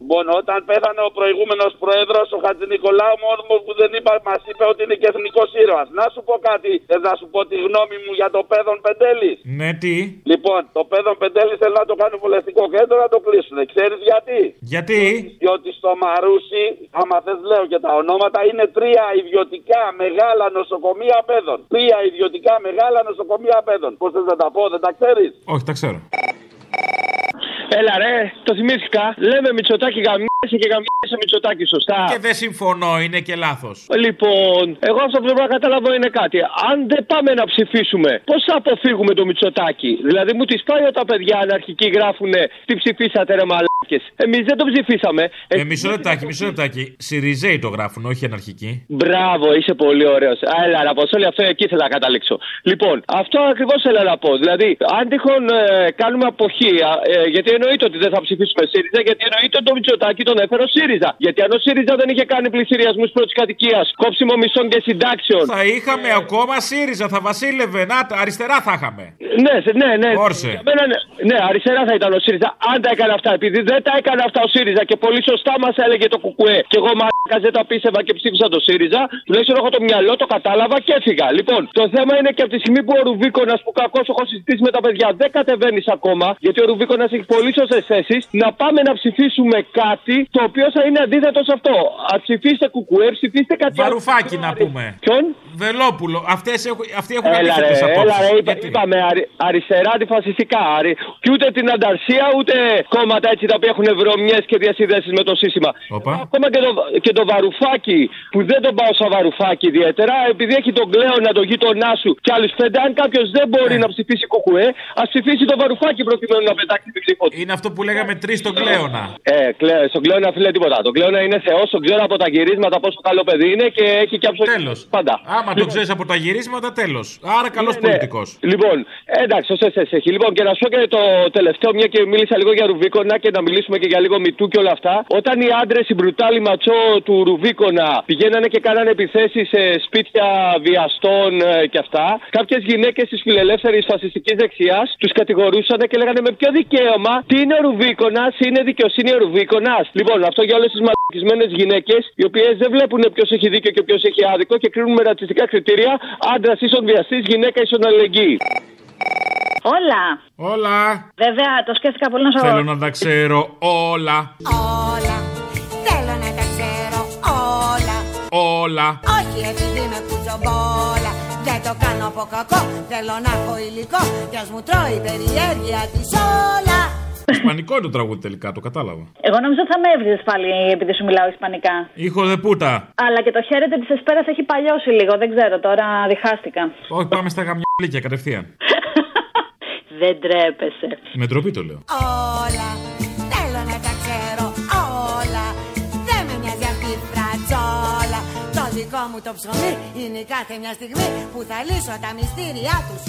Λοιπόν, όταν πέθανε ο προηγούμενος πρόεδρος, ο Χατζη Νικολάου, μόνος που δεν είπα, μας είπε ότι είναι και εθνικός ήρωας. Να σου πω κάτι, θες να σου πω τη γνώμη μου για το παιδόν Πεντέλης; Ναι, τι; Λοιπόν, το παιδόν Πεντέλης θέλει να το κάνει βουλευτικό κέντρο να το κλείσουν. Ξέρεις γιατί; Γιατί; Διότι στο Μαρούσι, άμα θες λέω και τα ονόματα, είναι τρία ιδιωτικά μεγάλα νοσοκομεία παιδών. Τρία ιδιωτικά μεγάλα νοσοκομεία παιδών. Πώς θες να τα πω, δεν τα ξέρεις; Όχι, τα ξέρω. Έλα, ρε, το θυμήθηκα. Λέμε Μητσοτάκη γαμιέσαι και γαμιέσαι Μητσοτάκη, σωστά. Και δεν συμφωνώ, είναι και λάθος. Λοιπόν, εγώ αυτό που πρέπει να καταλάβω είναι κάτι. Αν δεν πάμε να ψηφίσουμε, πώς θα αποφύγουμε το Μητσοτάκη; Δηλαδή, μου τις πάει όταν παιδιά αναρχικοί γράφουν τι ψηφίσατε, ρε μαλάκε. Εμείς δεν το ψηφίσαμε. Ε, μισό λεπτάκι, μισό λεπτάκι. Σιριζέοι το γράφουν, όχι αναρχικοί. Μπράβο, είσαι πολύ ωραίος. Έλα, να πω όλοι αυτό εκεί ήθελα να καταλήξω. Λοιπόν, αυτό ακριβώς θέλω να πω. Δηλαδή, αν τυχόν ε, κάνουμε αποχή, α, ε, γιατί εννοείται ότι δεν θα ψηφίσουμε ΣΥΡΙΖΑ, γιατί εννοείται ότι το Μητσοτάκη τον έφερε ο ΣΥΡΙΖΑ. Γιατί αν ο ΣΥΡΙΖΑ δεν είχε κάνει πλησιριασμούς πρώτης κατοικίας, κόψιμο μισών και συντάξεων. Θα είχαμε ακόμα ΣΥΡΙΖΑ, θα βασίλευε. Να, τα αριστερά θα είχαμε. Ναι, σε- ναι, ναι. Όρσε. Για μένα, ναι. ναι, αριστερά θα ήταν ο ΣΥΡΙΖΑ. Αν τα έκανε αυτά, επειδή δεν τα έκανε αυτά ο ΣΥΡΙΖΑ και πολύ σωστά μας έλεγε το Κουκουέ και εγώ μαλάκα δεν τα πίστευα και ψήφισα το ΣΥΡΙΖΑ, τουλάχιστον έχω το μυαλό, το κατάλαβα και έφυγα. Λοιπόν, το θέμα είναι και από τη στιγμή που ο Ρουβίκονας που κακώ έχω συζητήσει με τα παιδιά δεν κατεβαίνεις ακόμα, γιατί ο Ρουβίκονας έχει πολύ σωστές θέσεις, να πάμε να ψηφίσουμε κάτι το οποίο θα είναι αντίθετο σε αυτό. Α ψηφίσετε Κουκουέ, ψηφίστε κάτι άλλο. Βαρουφάκι να πούμε. Ποιον; Βελόπουλο. Αυτές έχουν, αυτοί έχουν Έλα ρε, αντίθετε έλα ρε, απόψει. είπα, είπαμε αρι- αριστερά αντιφασιστικά. Αρι... Και ούτε την ανταρσία, ούτε κόμματα έτσι τα οποία έχουν βρωμιέ και διασυνδέσεις με το σύστημα. Όπα. Ακόμα και το, και το βαρουφάκι, που δεν τον πάω σαν βαρουφάκι ιδιαίτερα, επειδή έχει τον κλέον το γείτονά σου και άλλους πέντε, αν κάποιος δεν μπορεί Ναι. να ψηφίσει κουκουέ, ας ψηφίσει το βαρουφάκι προκειμένου να πετάξει την ψήφο του. Είναι αυτό που λέγαμε τρεις στον Κλέωνα. Ε, κλέ, στον Κλέωνα φίλε τίποτα. Τον Κλέωνα είναι θεός, τον ξέρω από τα γυρίσματα πόσο καλό παιδί είναι και έχει και αψο... Τέλο. Πάντα. Άμα Άμα το ξέρεις από τα γυρίσματα, τέλος. Άρα καλός Ναι, ναι. πολιτικός. Λοιπόν, εντάξει, όσο εσείς έχει. Λοιπόν, και να σου πω και το τελευταίο, μια και μίλησα λίγο για Ρουβίκονα και να μιλήσουμε και για λίγο μητού και όλα αυτά. Όταν οι άντρες, οι μπρουτάλοι ματσό του Ρουβίκονα πηγαίνανε και κάνανε επιθέσεις σε σπίτια βιαστών ε, και αυτά, κάποιες γυναίκες της φιλελεύθερης φασιστικής δεξιάς τους κατηγορούσαν και λέγανε με ποιο δικαίωμα; Τι είναι ο Ρουβίκονας, είναι δικαιοσύνη ο Ρουβίκονας; Λοιπόν, αυτό για όλες τις μαλακισμένες γυναίκες, οι οποίες δεν βλέπουν ποιος έχει δίκιο και ποιος έχει άδικο και κρίνουν με ρατσιστικά κριτήρια άντρας ίσον βιαστής, γυναίκα ίσον αλληλεγγύη. Όλα. Όλα. Βέβαια, το σκέφτηκα πολύ να σου Θέλω να τα ξέρω όλα. Όλα. Θέλω να τα ξέρω όλα. Όλα. Όχι επειδή με κουτσομπόλα. Δεν το κάνω από κακό. Θέλω να έχω υλικό. Κι ας μου τρώει η περιέργεια της όλα. Ισπανικό είναι το τραγούδι τελικά, το κατάλαβα. Εγώ νομίζω ότι θα με έβριζες πάλι επειδή σου μιλάω Ισπανικά. Ήχο δε πούτα. Αλλά και το χαίρετε τη Εσπέρα έχει παλιώσει λίγο. Δεν ξέρω τώρα, διχάστηκα. Όχι, πάμε στα γαμιόλικια κατευθείαν. Δεν τρέπεσαι. Με ντροπή το λέω. Όλα. Θέλω να τα ξέρω όλα. Δεν με νοιάζει αυτή η φρατζόλα. Το δικό μου το ψωμί είναι η κάθε μια στιγμή που θα λύσω τα μυστήριά τους.